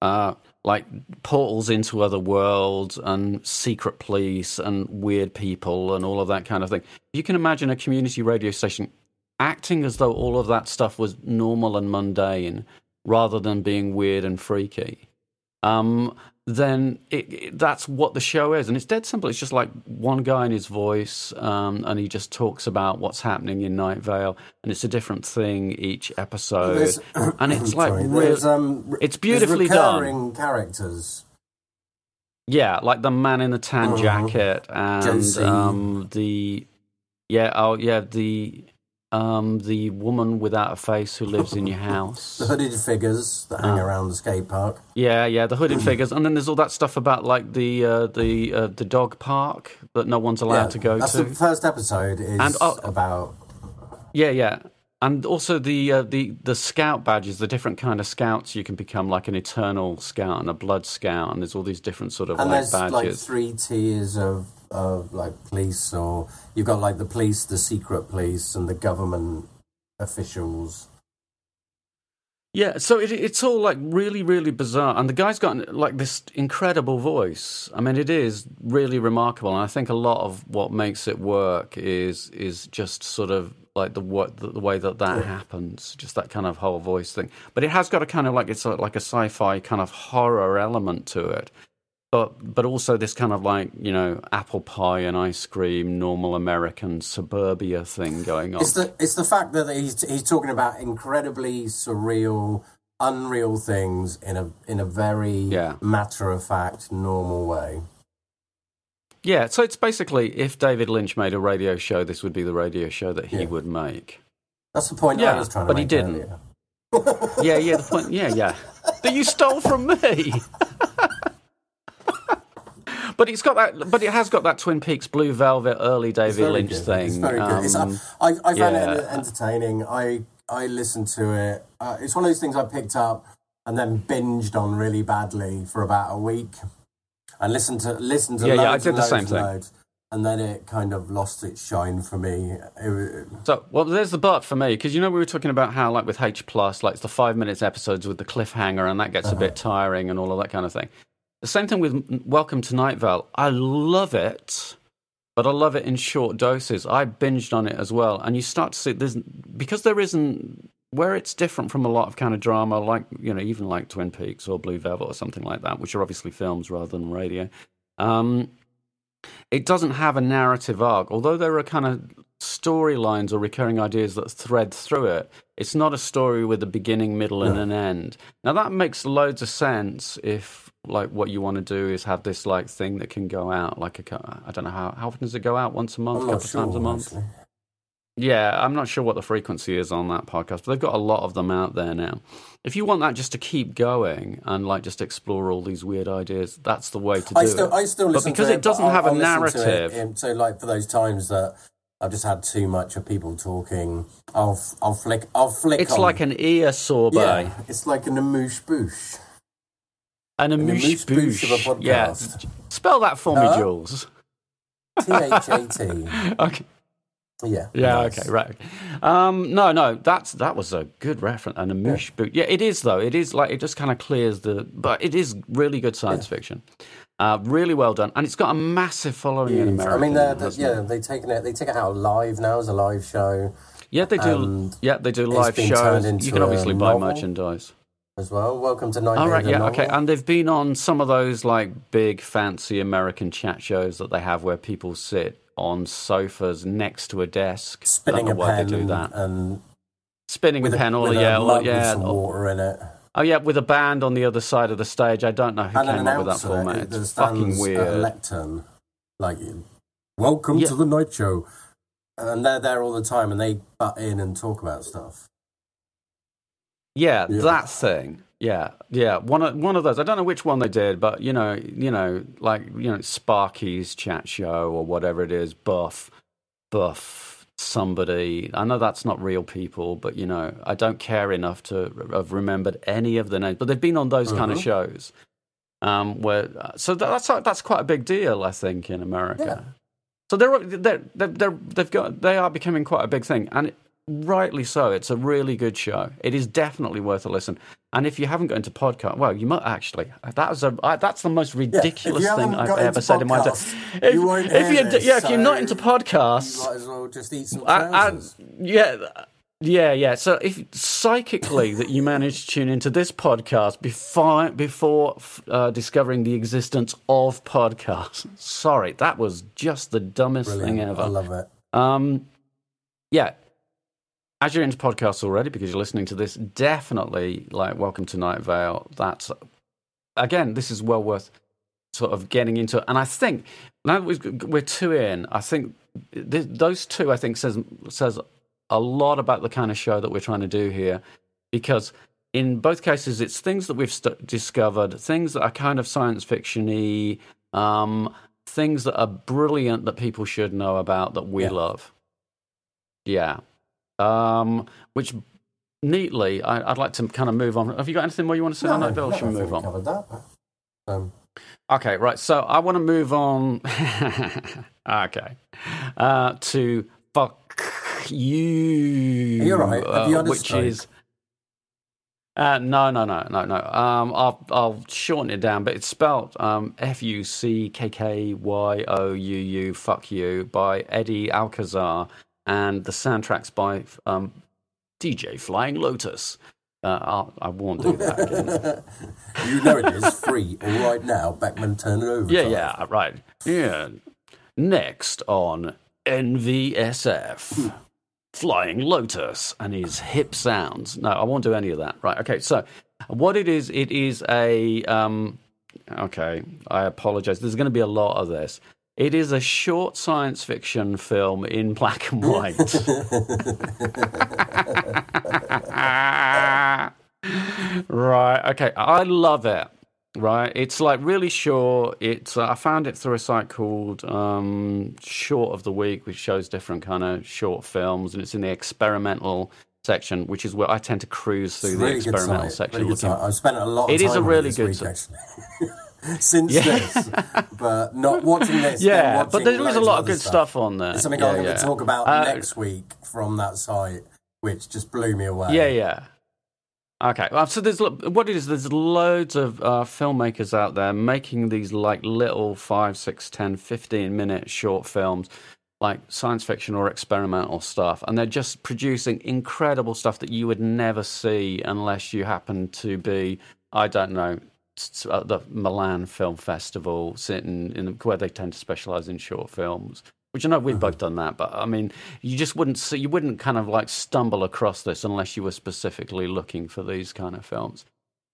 uh, like portals into other worlds and secret police and weird people and all of that kind of thing. You can imagine a community radio station acting as though all of that stuff was normal and mundane rather than being weird and freaky. Um, then it, it, that's what the show is, and it's dead simple. It's just like one guy in his voice, um, and he just talks about what's happening in Night Vale, and it's a different thing each episode, and it's like real, um, it's beautifully done. recurring characters. Yeah, like the man in the tan Mhm. jacket and um, the yeah, oh yeah, the um, the woman without a face who lives in your house. The hooded figures that hang Ah. around the skate park. Yeah, yeah, the hooded figures, and then there's all that stuff about like the uh, the uh, the dog park that no one's allowed Yeah, to go That's to. the first episode is And, oh- about Yeah, yeah. And also the uh, the the scout badges, the different kind of scouts you can become, like an eternal scout and a blood scout, and there's all these different sort of and like there's like badges. three tiers of of like police or you've got like the police, the secret police and the government officials. Yeah, so it, it's all like really, really bizarre, and the guy's got like this incredible voice. I mean, it is really remarkable, and I think a lot of what makes it work is is just sort of like the what the, way that that happens, just that kind of whole voice thing. But it has got a kind of like it's a, like a sci-fi kind of horror element to it, but but also this kind of like you know apple pie and ice cream, normal American suburbia thing going on. It's the it's the fact that he's he's talking about incredibly surreal, unreal things in a in a very Yeah. matter of fact, normal way. Yeah, so it's basically if David Lynch made a radio show, this would be the radio show that he Yeah. would make. That's the point I Yeah, was trying to but he didn't. Yeah, yeah, the point. Yeah, yeah, that you stole from me. but it's got that. But it has got that Twin Peaks Blue Velvet early David Lynch good. thing. It's very good. It's, Um, I, I found yeah. it entertaining. I I listened to it. Uh, it's one of those things I picked up and then binged on really badly for about a week, and listened to listened to Yeah, yeah, I did and the same thing. loads, and then it kind of lost its shine for me. So, well, there's the but for me because you know we were talking about how like with H plus, like it's the five minutes episodes with the cliffhanger, and that gets a bit tiring and all of that kind of thing. The same thing with Welcome to Night Vale. I love it, but I love it in short doses. I binged on it as well, and you start to see there's because there isn't where it's different from a lot of kind of drama, like you know even like Twin Peaks or Blue Velvet or something like that, which are obviously films rather than radio. Um, it doesn't have a narrative arc, although there are kind of storylines or recurring ideas that thread through it. It's not a story with a beginning, middle, and an end. Now that makes loads of sense if like what you want to do is have this like thing that can go out like a, I don't know how how often does it go out once a month, I'm couple of sure. times a month. actually. Yeah, I'm not sure what the frequency is on that podcast, but they've got a lot of them out there now. If you want that just to keep going and like just explore all these weird ideas, that's the way to do I still it. I still But listen because to it doesn't but have a I'll- I'll listen to it narrative- so like for those times that I've just had too much of people talking, I'll I'll flick I'll flick. It's on. like an ear sorbet. yeah, it's like an amoosh boosh. And a An moosh boosh of a boosh. Yeah. Spell that for me, Jules. T H A T. Okay. Yeah. Yeah, nice. okay, right. Um, no, no, that's that was a good reference. And a moosh boot. Yeah, it is though. It is like it just kind of clears the but it is really good science fiction. Uh, really well done. And it's got a massive following in America. I mean, they're, hasn't yeah, they taken it. They take it out live now as a live show. Yeah, they do. And yeah, they do live shows. You can obviously buy novel. merchandise. As well. Welcome to Night. All right, yeah, okay. And they've been on some of those like big fancy American chat shows that they have where people sit on sofas next to a desk. spinning a why pen they do that. and Spinning with a a, pen, all yeah, all- mug with yeah. some water in it. Oh yeah, with a band on the other side of the stage. I don't know who and an came up with that format. that It's fucking at a weird. lectern, like, welcome Yeah. to the night show. And they're there all the time and they butt in and talk about stuff. Yeah, Yeah. that thing. Yeah, yeah. One of one of those. I don't know which one they did, but you know, you know, like you know, Sparky's chat show or whatever it is. Buff, Buff, somebody. I know that's not real people, but you know, I don't care enough to have remembered any of the names. But they've been on those kind of Mhm. shows. Um, where so that's that's quite a big deal, I think, in America. Yeah. So they're they're they're they're they've got they are becoming quite a big thing, and rightly so. It's a really good show. It is definitely worth a listen. And if you haven't got into podcast, well, you might actually. That was a I, that's the most ridiculous you thing I've ever said in my life. If, you if hear you this, yeah, if you're not so into You podcasts, might as well just eat some I, I, yeah, yeah, yeah. So if psychically that you managed to tune into this podcast before before uh, discovering the existence of podcasts, sorry, that was just the dumbest thing ever. I love it. Um, yeah. As you're into podcasts already because you're listening to this, definitely like Welcome to Night Vale. That's again, this is well worth sort of getting into. And I think now that we've- we're two in, I think th- those two, I think, says says a lot about the kind of show that we're trying to do here, because in both cases, it's things that we've st- discovered, things that are kind of science fictiony, um, things that are brilliant that people should know about that we Yeah. love. Yeah, um, which neatly, I, I'd like to kind of move on. Have you got anything more you want to say on No, that, Bill? no, Should we move on? Covered that. Um, Okay, right. So I want to move on. okay, uh, to fuck you. You're right. uh, which is. Uh, no, no, no, no, no. Um, I'll I'll shorten it down, but it's spelled um, F U C K K Y O U U. Fuck you by Eddie Alcazar, and the soundtrack's by um, DJ Flying Lotus. Uh, I won't do that again. you know it is free right now. Beckman, turn it over. Yeah, yeah, right. Yeah. Next on NVSF, Flying Lotus and his hip sounds. No, I won't do any of that. Right. Okay. So, what it is, it is a. Um, okay. I apologize. There's going to be a lot of this. It is a short science fiction film in black and white. right. Okay. I love it. Right. It's like really short. It's uh, I found it through a site called um, Short of the Week, which shows different kind of short films, and it's in the experimental section, which is where I tend to cruise through the a really good experimental section. really. I've spent a lot of It is a really good week, site. actually. Since Yeah. this, but not watching this. Yeah, watching but there is loads a lot of good stuff on there. It's something yeah, I'm going yeah. to talk about Uh, next week from that site, which just blew me away. Yeah, yeah. Okay, well, so there's what it is. There's loads of uh, filmmakers out there making these like little five, six, ten, fifteen minute short films, like science fiction or experimental stuff, and they're just producing incredible stuff that you would never see unless you happen to be, I don't know, at the Milan Film Festival, sitting in where they tend to specialize in short films. Which I know we've both done that, but I mean, you just wouldn't see, you wouldn't kind of like stumble across this unless you were specifically looking for these kind of films.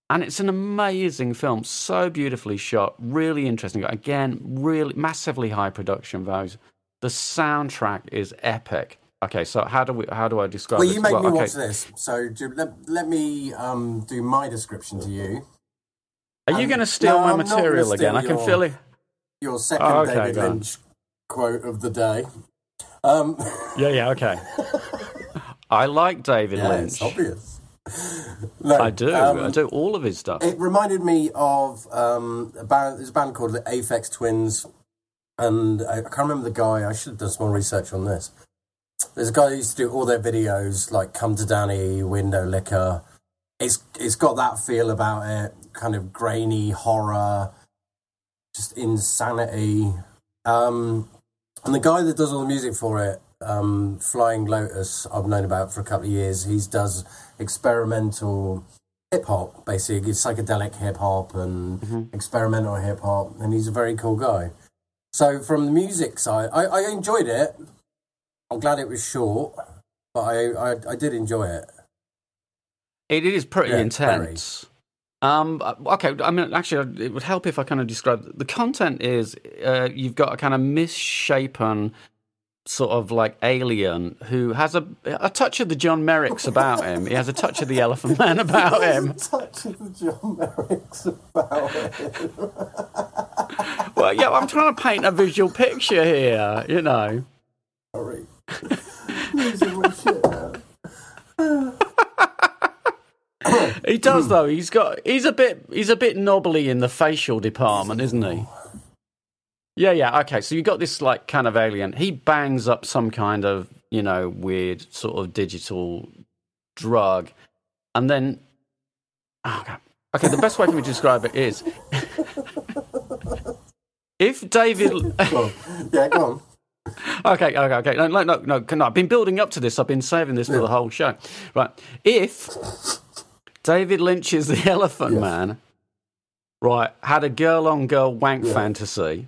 And it's an amazing film, so beautifully shot, really interesting. Again, really massively high production values. The soundtrack is epic. Okay, so how do we how do I describe Well, this? you make me okay. watch this, so do, let, let me um, do my description to you. Are you Um, going to steal no, my I'm not gonna material again? steal I can feel it. Your second Oh, okay, David. Lynch quote of the day. Um, Yeah, yeah, okay. I like David yeah, Lynch. it's obvious. No, I do. um, I do all of his stuff. It reminded me of um, a band. There's a band called the Aphex Twins, and I, I can't remember the guy. I should have done some more research on this. There's a guy who used to do all their videos, like "Come to Daddy," "Window Licker." It's it's got that feel about it, kind of grainy horror, just insanity. Um, and the guy that does all the music for it um, Flying Lotus, I've known about for a couple of years. He does experimental hip hop, basically psychedelic hip hop and Mm-hmm. experimental hip hop, and he's a very cool guy. So from the music side, I, I enjoyed it. I'm glad it was short, but I, I, I did enjoy it. It is pretty Yeah, intense. Um, okay, I mean, actually, it would help if I kind of describe the content. Is uh, you've got a kind of misshapen sort of like alien who has a a touch of the John Merricks about him. He has a touch of the Elephant Man about him. A touch of the John Merricks about him. Well, yeah, I'm trying to paint a visual picture here. You know, Sorry. Losing my shit now. he does though. He's got he's a bit he's a bit knobbly in the facial department, isn't he? Yeah, yeah. Okay, so you got this like kind of alien. He bangs up some kind of you know weird sort of digital drug, and then oh, okay. okay. The best way for me to describe it is if David. Go. Yeah, go on. Okay, okay, okay. No, no, no, no, no. I've been building up to this. I've been saving this for the whole show. Right. If David Lynch's The Elephant Yes. Man, right, had a girl on girl wank Yeah. fantasy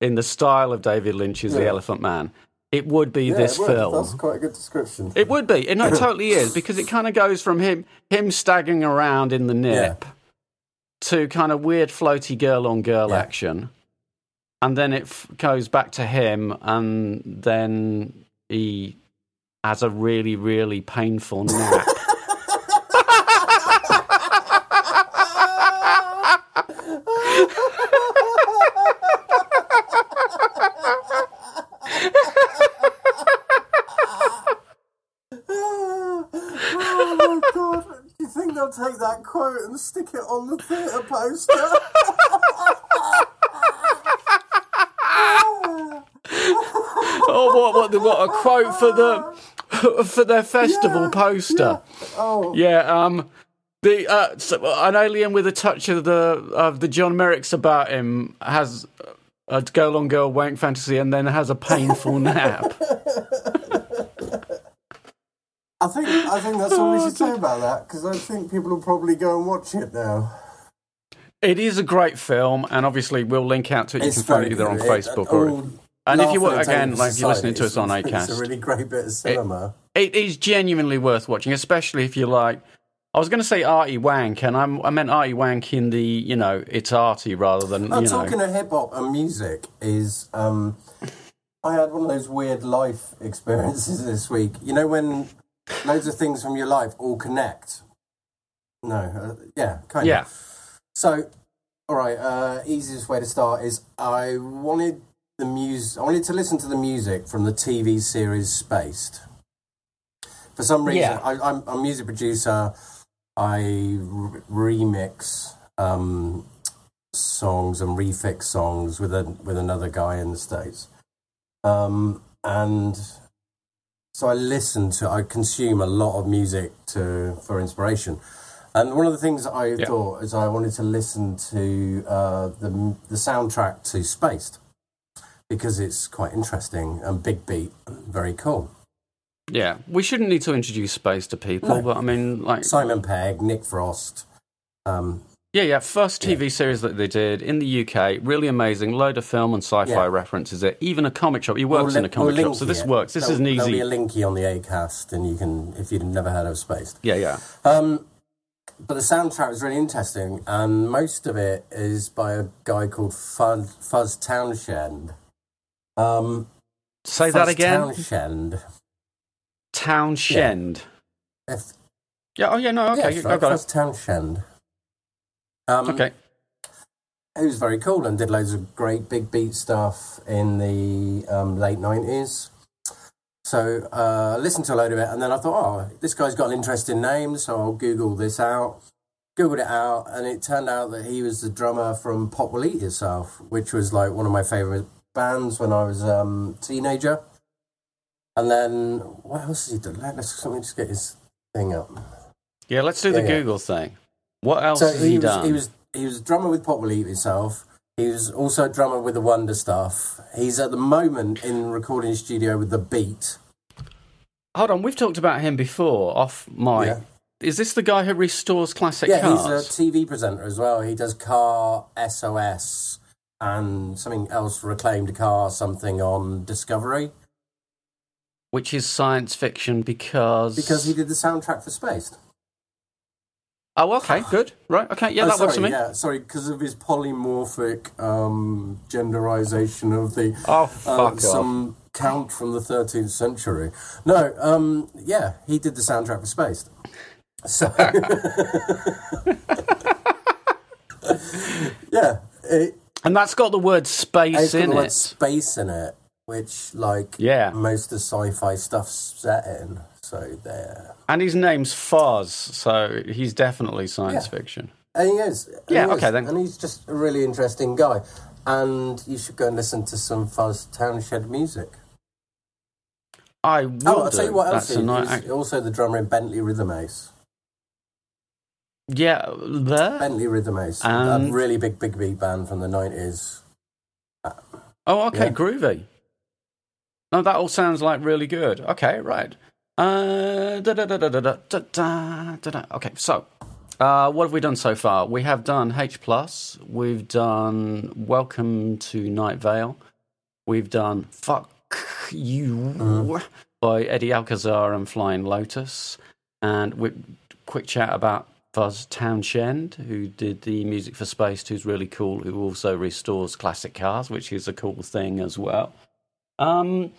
in the style of David Lynch's The Elephant Man, it would be Yeah, this film. That's quite a good description. It would be. No, it totally is because it kind of goes from him him staggering around in the nip to kind of weird floaty girl on girl action, and then it f- goes back to him, and then he has a really really painful nap. oh my god. Do you think they'll take quote and stick it on the theatre poster? oh, what what what a quote for the for their festival Yeah, poster. oh, Yeah, um, the uh, so, an alien with a touch of the of the John Merricks about him has a girl on girl wank fantasy, and then has a painful nap. I think I think that's all we Oh, should say about that because I think people will probably go and watch it now. It is a great film, and obviously we'll link out to it. You can find it either on good. Facebook It- or. And if you laughing want, again, like if you're listening to us on society, Acast, it's a really great bit of cinema. it is genuinely worth watching, especially if you like. I was going to say arty wank, and I'm, I meant arty wank in the you know it's arty rather than Oh, you know. talking of hip hop and music is, um, I had one of those weird life experiences this week. You know when loads of things from your life all connect. No, uh, yeah, kind Yeah, of. So, all right. Uh, easiest way to start is I wanted the music. I wanted to listen to the music from the TV series Spaced. For some reason, Yeah. I, I'm, I'm a music producer. I r- remix um, songs and refix songs with a with another guy in the states, um, and so I listen to, I consume a lot of music to for inspiration. And one of the things I Yeah. thought is I wanted to listen to uh, the the soundtrack to Spaced because it's quite interesting and big beat, very cool. yeah. We shouldn't need to introduce space to people, No. but I mean, like, Simon Pegg, Nick Frost. Um, yeah, yeah. First TV series that they did in the UK, really amazing. Load of film and sci-fi Yeah. references. It even a comic shop. He works we'll in a comic we'll shop, so this it. works. This is There'll- an There'll be a linky on the Acast, and you can if you've never heard of Spaced. Yeah, yeah. Um, but the soundtrack was really interesting, and most of it is by a guy called Fuzz, Fuzz Townshend. Um, Say Fuzz that again. Townshend. Townshend. If, Yeah. Oh, yeah. No. Okay. yes, I right, got Fuzz it. Townshend. Um, Okay. He was very cool and did loads of great big beat stuff in the um, late 90s. So uh, I listened to a load of it, and then I thought, oh, this guy's got an interesting name, so I'll Google this out. Googled it out, and it turned out that he was the drummer from Pop Will Eat Yourself, which was like one of my favourite bands when I was um, a teenager. And then, what else has he done? Let- Let's, let me just get his thing up. Yeah. Let's do the Yeah, yeah. Google thing. What else So has he, he was, done? he was he was a drummer with Pop Will Eat Himself. He was also a drummer with the Wonder Stuff. He's at the moment in recording studio with the Beat, hold on. We've talked about him before off my. Yeah. Is this the guy who restores classic Yeah, cars? he's a TV presenter as well. He does Car SOS and something else, for Reclaimed Car, something on Discovery. which is science fiction because Because he did the soundtrack for Spaced. Oh, okay, good. Right, okay, yeah, Oh, that sorry, works for me. Yeah, sorry, because of his polymorphic um, genderization of the Oh, uh, fuck off. some count from the 13th century. No, um, yeah, he did the soundtrack for Spaced. So, yeah, it, And that's got the word it's space got in the word it. space in it, which like Yeah. most of sci-fi stuff's set in. So there, And his name's Foz, so he's definitely science Yeah. fiction. and he is. and Yeah, he is, okay, then. And he's just a really interesting guy. And you should go and listen to some Fuzz Townshend music. I oh, will Oh, I'll tell you what else. He nice. is. also the drummer in Bentley Rhythm Ace. Yeah, there. Bentley Rhythm Ace, And- a really big, big beat band from the nineties. Oh, okay, Yeah. groovy. No, that all sounds like really good. Okay, right. Uh, da, da, da, da, da, da, da, da, da, da. Okay, so uh, what have we done so far? We have done H plus. We've done Welcome to Night Vale. We've done Fuck You by Eddie Alcazar and Flying Lotus, and we quick chat about Fuzz Townshend, who did the music for Space, who's really cool, who also restores classic cars, which is a cool thing as well. Um,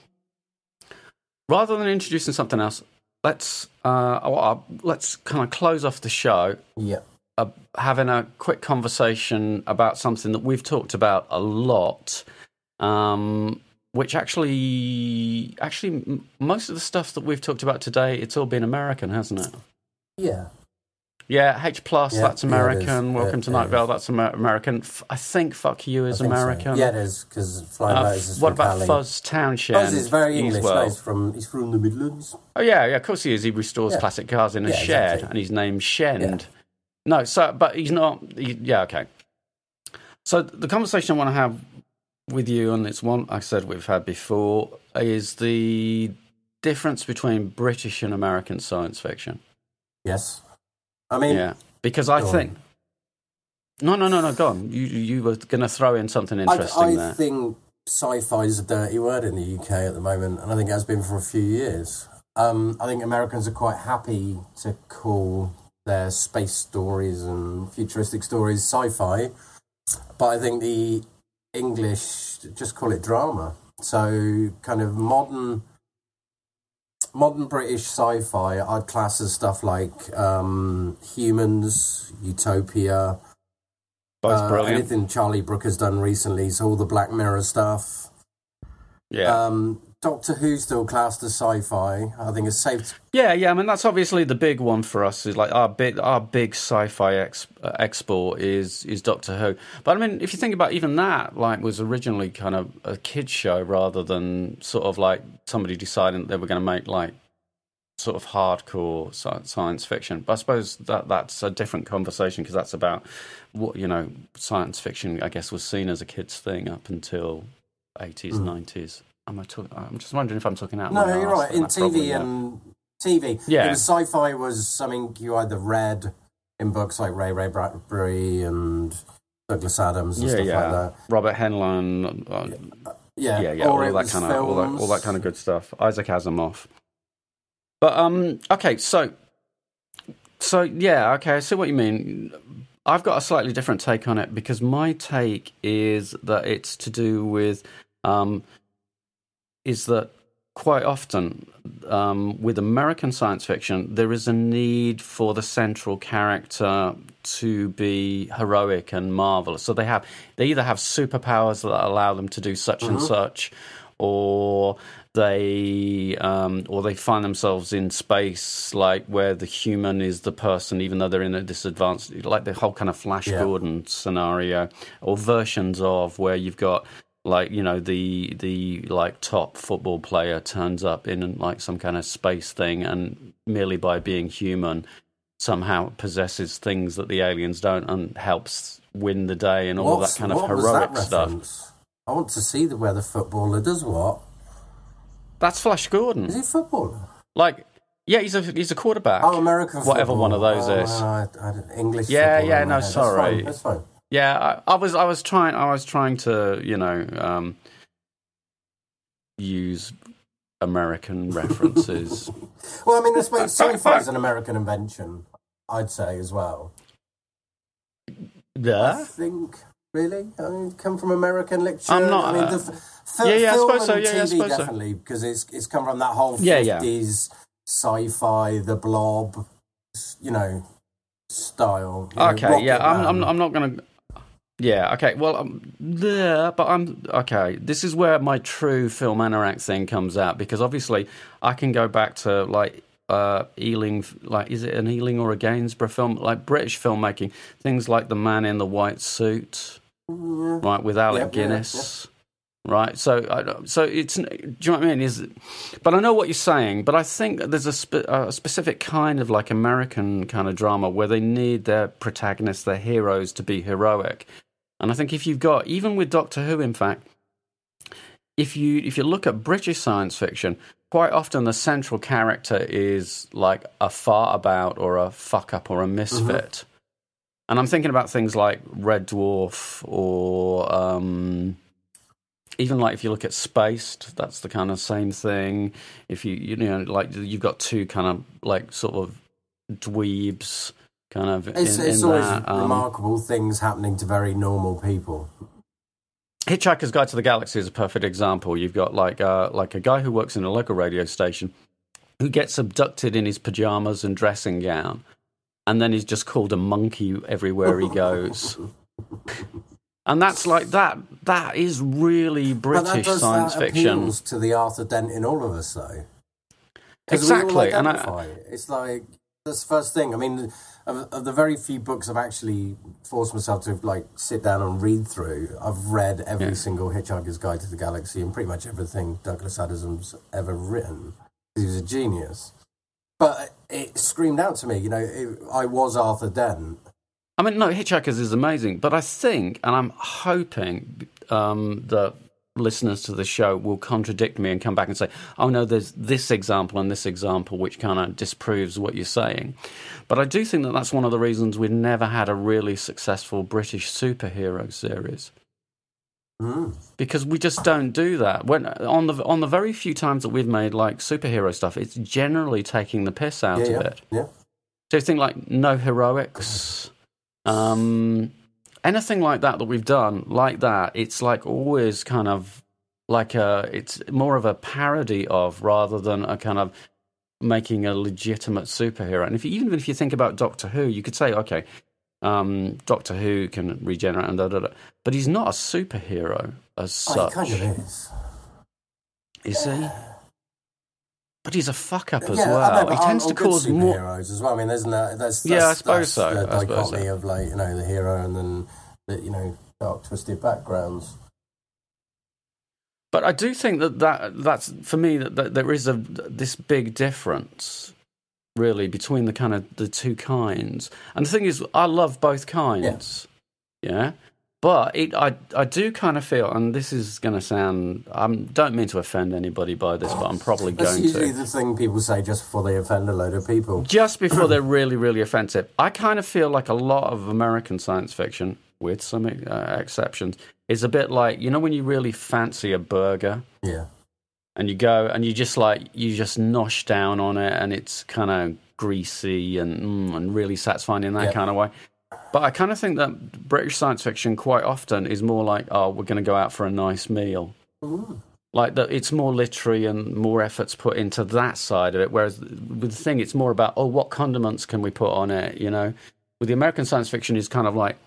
rather than introducing something else, let's uh, uh, let's kind of close off the show Yeah. uh, having a quick conversation about something that we've talked about a lot, um, which actually, actually, m- most of the stuff that we've talked about today, it's all been American, hasn't it? Yeah. Yeah, H plus, Yeah, that's yeah. American. Welcome Yeah, to Night. Vale, that's Amer- American. F- I think Fuck You is think so. American. Yeah, it is because Flying Uh, Lotus is what about Cali. Fuzz Townshend? Fuzz is very English. no, he's from he's from the Midlands. Oh yeah, yeah, of course he is. He restores Yeah. classic cars in a Yeah, shed, exactly. and his name's Shend. No, so but he's not. He, yeah, okay. So the conversation I want to have with you, and it's one I said we've had before, is the difference between British and American science fiction. Yes. I mean, Yeah, because I Go on. think. No, no, no, no. Go on. You you were going to throw in something I, interesting I there. think sci-fi is a dirty word in the UK at the moment, and I think it has been for a few years. Um, I think Americans are quite happy to call their space stories and futuristic stories sci-fi, but I think the English just call it drama. So, kind of modern. Modern British sci-fi, I'd class as stuff like um, Humans, Utopia, Both uh, brilliant. anything Charlie Brooker's done recently, so all the Black Mirror stuff. yeah. Um, Doctor Who still classed as sci-fi. I think it's safe. To, Yeah, yeah. I mean, that's obviously the big one for us. Is like our big, our big sci-fi ex, uh, export is is Doctor Who. But I mean, if you think about even that, like, was originally kind of a kids show rather than sort of like somebody deciding that they were going to make like sort of hardcore science fiction. But I suppose that that's a different conversation because that's about what you know, science fiction. I guess was seen as a kids thing up until eighties, nineties. Am I talking? I'm just wondering if I'm talking out. No, my you're right. In probably TV and TV, Yeah. sci-fi was something you either read in books like Ray Ray Bradbury and Douglas Adams and yeah, stuff yeah. like that. Robert Heinlein, uh, Yeah, yeah, yeah, or all that kind of, all that, all that kind of good stuff. Isaac Asimov. But um, okay, so, so yeah, okay, I see what you mean. I've got a slightly different take on it because my take is that it's to do with, um, is that quite often um, with American science fiction, there is a need for the central character to be heroic and marvelous. So they have they either have superpowers that allow them to do such and such, or they um, or they find themselves in space, like where the human is the person, even though they're in a disadvantage, like the whole kind of Flash Yeah. Gordon scenario, or versions of where you've got like you know the the like top football player turns up in like some kind of space thing and merely by being human somehow possesses things that the aliens don't and helps win the day and all What's- that kind of heroic stuff reference? I want to see the where the footballer does what. that's flash gordon Is he a footballer? Like, yeah, he's a he's a quarterback. Oh, American Whatever football. one of those oh, is. English. Yeah, yeah, no, head. That's sorry. fine, That's fine. Yeah, I, I was I was trying I was trying to you know um, use American references. Well, I mean, I suppose sci-fi is an American invention. I'd say as well. I yeah, think really. I mean, come from American literature. I'm not, I mean, uh, the f- yeah, yeah, I film suppose so, yeah, yeah, I TV suppose so. definitely because it's it's come from that whole Yeah, yeah. fifties sci-fi, the Blob, you know, style. you know, okay, yeah, I'm I'm, I'm not gonna. Yeah, okay. Well, um, yeah, but I'm okay. This is where my true film anorak thing comes out because obviously I can go back to like uh Ealing, like is it an Ealing or a Gainsborough film, like British filmmaking, things like The Man in the White Suit, right, with Alec yeah, Guinness. Right, so so it's do you know what I mean? Is but I know what you're saying. But I think there's a, spe- a specific kind of like American kind of drama where they need their protagonists, their heroes, to be heroic. And I think if you've got even with Doctor Who, in fact, if you if you look at British science fiction, quite often the central character is like a fart about or a fuck up or a misfit. And I'm thinking about things like Red Dwarf or um, even like if you look at Spaced, that's the kind of same thing. If you you know like you've got two kind of like sort of dweebs kind of It's, in, it's in always that. um, remarkable things happening to very normal people. Hitchhiker's Guide to the Galaxy is a perfect example. You've got like uh, like a guy who works in a local radio station who gets abducted in his pajamas and dressing gown, and then he's just called a monkey everywhere he goes. and that's like that. That is really But that British does science that fiction. appeals to the Arthur Dent in all of us, though. 'Cause we all Exactly, and I- identify. it's like that's the first thing. I mean, of, of the very few books I've actually forced myself to like sit down and read through, I've read every Yeah. single Hitchhiker's Guide to the Galaxy and pretty much everything Douglas Adams's ever written. He was a genius, but it screamed out to me. You know, it, I was Arthur Dent. I mean, no, Hitchhikers is amazing, but I think, and I'm hoping um, that listeners to the show will contradict me and come back and say, "Oh no, there's this example and this example which kind of disproves what you're saying." But I do think that that's one of the reasons we've never had a really successful British superhero series Mm. because we just don't do that. When on the on the very few times that we've made like superhero stuff, it's generally taking the piss out Yeah, of yeah, it. yeah. So you think like no heroics, um, anything like that that we've done like that. It's like always kind of like a. It's more of a parody of rather than a kind of making a legitimate superhero. And if you, even if you think about Doctor Who, you could say, okay, um, Doctor Who can regenerate and da da da, but he's not a superhero as Oh, such, he kind of is. is he? But he's a fuck up as Yeah, know, well. but he tends to cause more. superheroes as well. I mean, there's no, that's, that's Yeah, I suppose so. The I dichotomy so. of like you know the hero and then the you know dark twisted backgrounds. But I do think that, that that's for me that, that there is a this big difference really between the kind of the two kinds. And the thing is, I love both kinds. Yeah. But it, I, I do kind of feel, and this is going to sound, I don't mean to offend anybody by this, but I'm probably That's going usually to. the thing people say just before they offend a load of people. Just before they're really, really offensive. I kind of feel like a lot of American science fiction, with some uh, exceptions, is a bit like, you know, when you really fancy a burger Yeah, and you go and you just like you just nosh down on it and it's kind of greasy and mm, and really satisfying in that kind of way but i kind of think that british science fiction quite often is more like oh we're going to go out for a nice meal. Like that it's more literary and more efforts put into that side of it. Whereas with the thing it's more about oh what condiments can we put on it you know? With the american science fiction is kind of like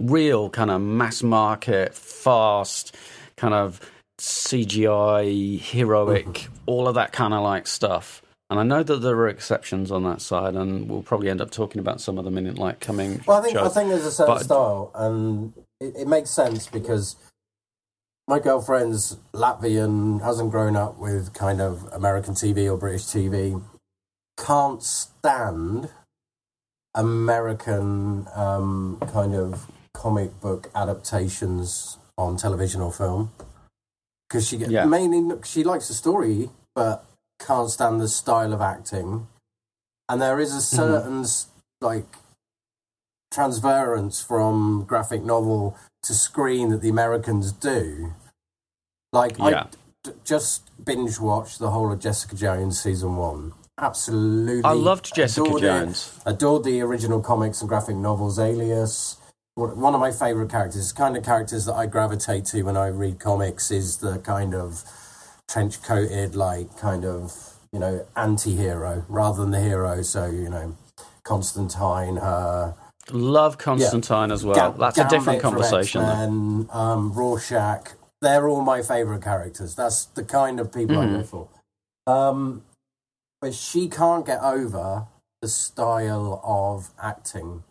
real kind of mass market fast kind of cgi heroic mm-hmm. all of that kind of like stuff and i know that there are exceptions on that side and we'll probably end up talking about some of them in like coming well, I think I think there's a certain But- style, and it, it makes sense because my girlfriend's Latvian, hasn't grown up with kind of American TV or British TV, can't stand American um, kind of comic book adaptations on television or film because she Yeah. mainly she likes the story, but can't stand the style of acting, and there is a certain mm-hmm. like transference from graphic novel to screen that the Americans do. Like yeah. I d- just binge watched the whole of Jessica Jones season one. Absolutely, I loved Jessica adored Jones. It, adored the original comics and graphic novels. Alias, one of my favorite characters, kind of characters that I gravitate to when I read comics, is the kind of trench coated, like kind of you know anti hero rather than the hero. So you know, Constantine, her. Love Constantine yeah. as well. That's Gambit a different conversation. And um, Rorschach, they're all my favorite characters. That's the kind of people mm. I go for. Um, but she can't get over the style of acting,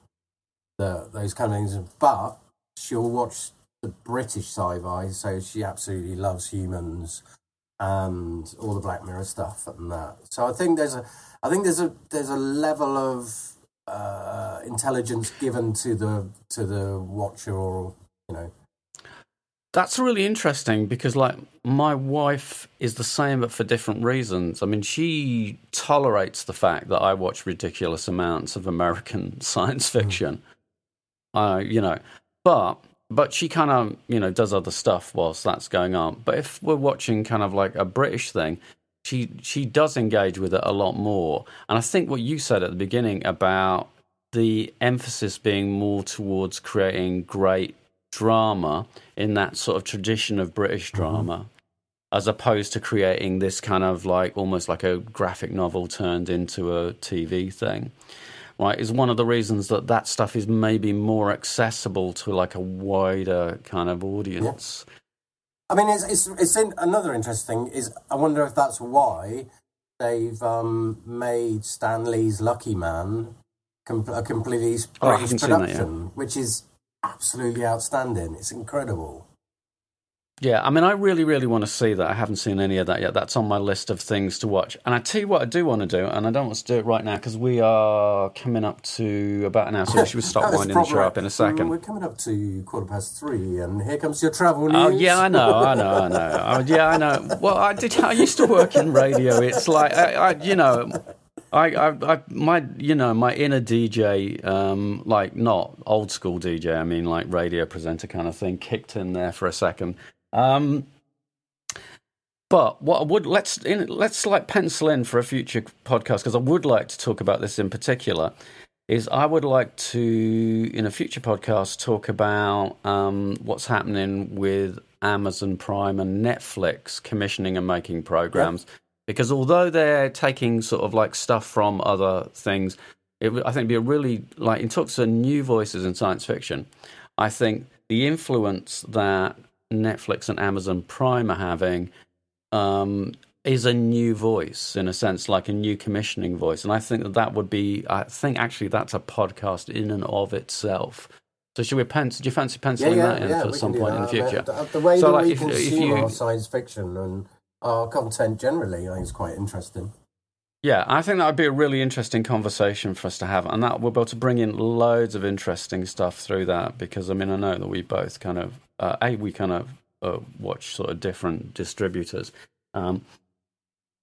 the those kind of things. But she'll watch the British sci-fi, so she absolutely loves humans and all the Black Mirror stuff and that. So I think there's a, I think there's a there's a level of uh, intelligence given to the to the watcher, or you know, that's really interesting because, like, my wife is the same, but for different reasons. I mean, she tolerates the fact that I watch ridiculous amounts of American science hmm. fiction. Mm. Uh, you know, but but she kind of you know does other stuff whilst that's going on. But if we're watching kind of like a British thing, she she does engage with it a lot more. And I think what you said at the beginning about the emphasis being more towards creating great drama in that sort of tradition of British mm-hmm. drama, mm-hmm. as opposed to creating this kind of like almost like a graphic novel turned into a TV thing. Right, is one of the reasons that that stuff is maybe more accessible to like a wider kind of audience. Yeah. I mean, it's it's, it's in, another interesting is I wonder if that's why they've um, made Stan Lee's Lucky Man com- a completely oh, British production, that, which is absolutely outstanding. It's incredible. Yeah, I mean, I really, really want to see that. I haven't seen any of that yet. That's on my list of things to watch. And I tell you what, I do want to do, and I don't want to do it right now because we are coming up to about an hour, so we should start winding the show up in a second. We're coming up to quarter past three, and here comes your travel news. Oh yeah, I know, I know, I know. Oh, yeah, I know. Well, I did. I used to work in radio. It's like, I, I you know, I, I, I, my, you know, my inner DJ, um, like not old school DJ, I mean like radio presenter kind of thing, kicked in there for a second. Um, but what I would let's in, let's like pencil in for a future podcast because I would like to talk about this in particular. Is I would like to in a future podcast talk about um, what's happening with Amazon Prime and Netflix commissioning and making programs. Because although they're taking sort of like stuff from other things, it, I think it'd be a really like in talks of new voices in science fiction. I think the influence that Netflix and Amazon Prime are having um, is a new voice in a sense, like a new commissioning voice, and I think that that would be. I think actually that's a podcast in and of itself. So should we pencil? Do you fancy penciling yeah, yeah, that in yeah, for some point in the future? The, the way so that like we if, consume if you, our science fiction and our content generally, I think is quite interesting. Yeah, I think that would be a really interesting conversation for us to have, and that we'll be able to bring in loads of interesting stuff through that. Because I mean, I know that we both kind of, uh, a we kind of uh, watch sort of different distributors, um,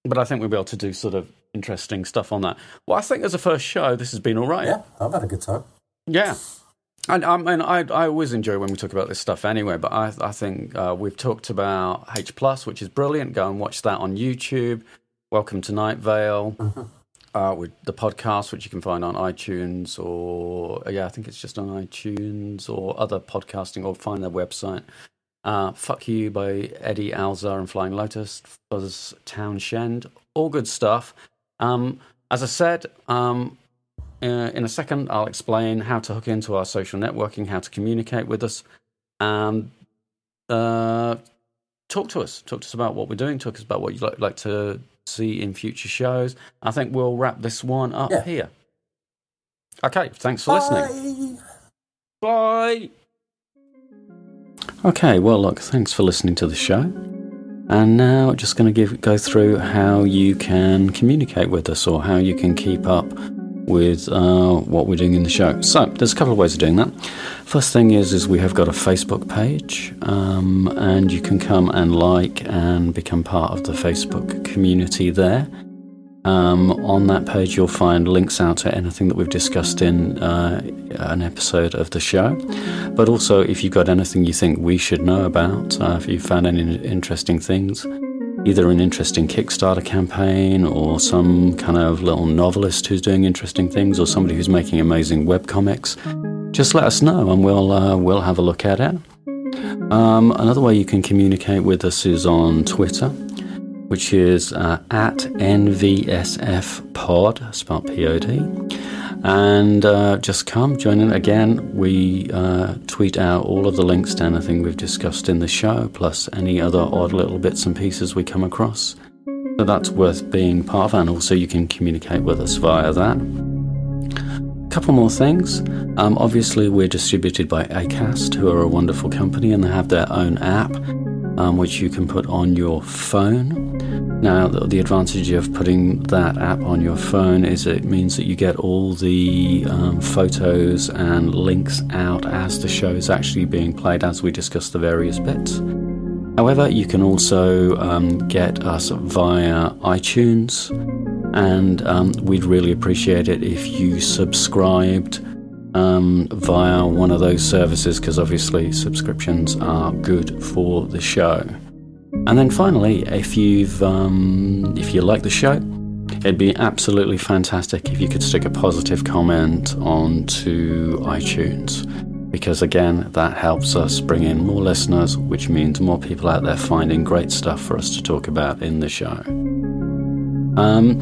but I think we'll be able to do sort of interesting stuff on that. Well, I think as a first show, this has been all right. Yeah, I've had a good time. Yeah, and I mean, I, I always enjoy when we talk about this stuff anyway. But I, I think uh, we've talked about H plus, which is brilliant. Go and watch that on YouTube. Welcome to Night Vale. Mm-hmm. Uh, with the podcast, which you can find on iTunes or yeah, I think it's just on iTunes or other podcasting, or find their website. Uh, Fuck You by Eddie Alcazar and Flying Lotus, Fuzz Townshend, all good stuff. Um, as I said, um, uh, in a second, I'll explain how to hook into our social networking, how to communicate with us, and uh, talk to us. Talk to us about what we're doing. Talk to us about what you'd like to see in future shows. I think we'll wrap this one up yeah. here. Okay, thanks for Bye. listening. Bye. Okay, well, look, thanks for listening to the show. And now, just going to go through how you can communicate with us or how you can keep up with uh, what we're doing in the show. So there's a couple of ways of doing that. First thing is is we have got a Facebook page, um, and you can come and like and become part of the Facebook community there. Um, on that page, you'll find links out to anything that we've discussed in uh, an episode of the show. But also, if you've got anything you think we should know about, uh, if you've found any interesting things, either an interesting Kickstarter campaign or some kind of little novelist who's doing interesting things or somebody who's making amazing webcomics, just let us know and we'll, uh, we'll have a look at it. Um, another way you can communicate with us is on Twitter which is uh, at NVSF Pod, spelled P O D. And uh, just come, join in. Again, we uh, tweet out all of the links to anything we've discussed in the show, plus any other odd little bits and pieces we come across. So that's worth being part of, and also you can communicate with us via that. A couple more things. Um, obviously, we're distributed by ACAST, who are a wonderful company, and they have their own app um, which you can put on your phone. Now, the, the, advantage of putting that app on your phone is it means that you get all the um, photos and links out as the show is actually being played as we discuss the various bits. However, you can also um, get us via iTunes, and um, we'd really appreciate it if you subscribed um, via one of those services because obviously subscriptions are good for the show. And then finally, if you've um, if you like the show, it'd be absolutely fantastic if you could stick a positive comment onto iTunes because again that helps us bring in more listeners which means more people out there finding great stuff for us to talk about in the show um,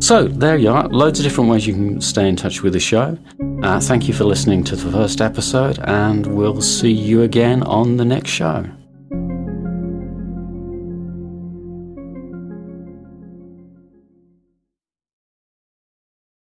so there you are loads of different ways you can stay in touch with the show uh, thank you for listening to the first episode, and we'll see you again on the next show.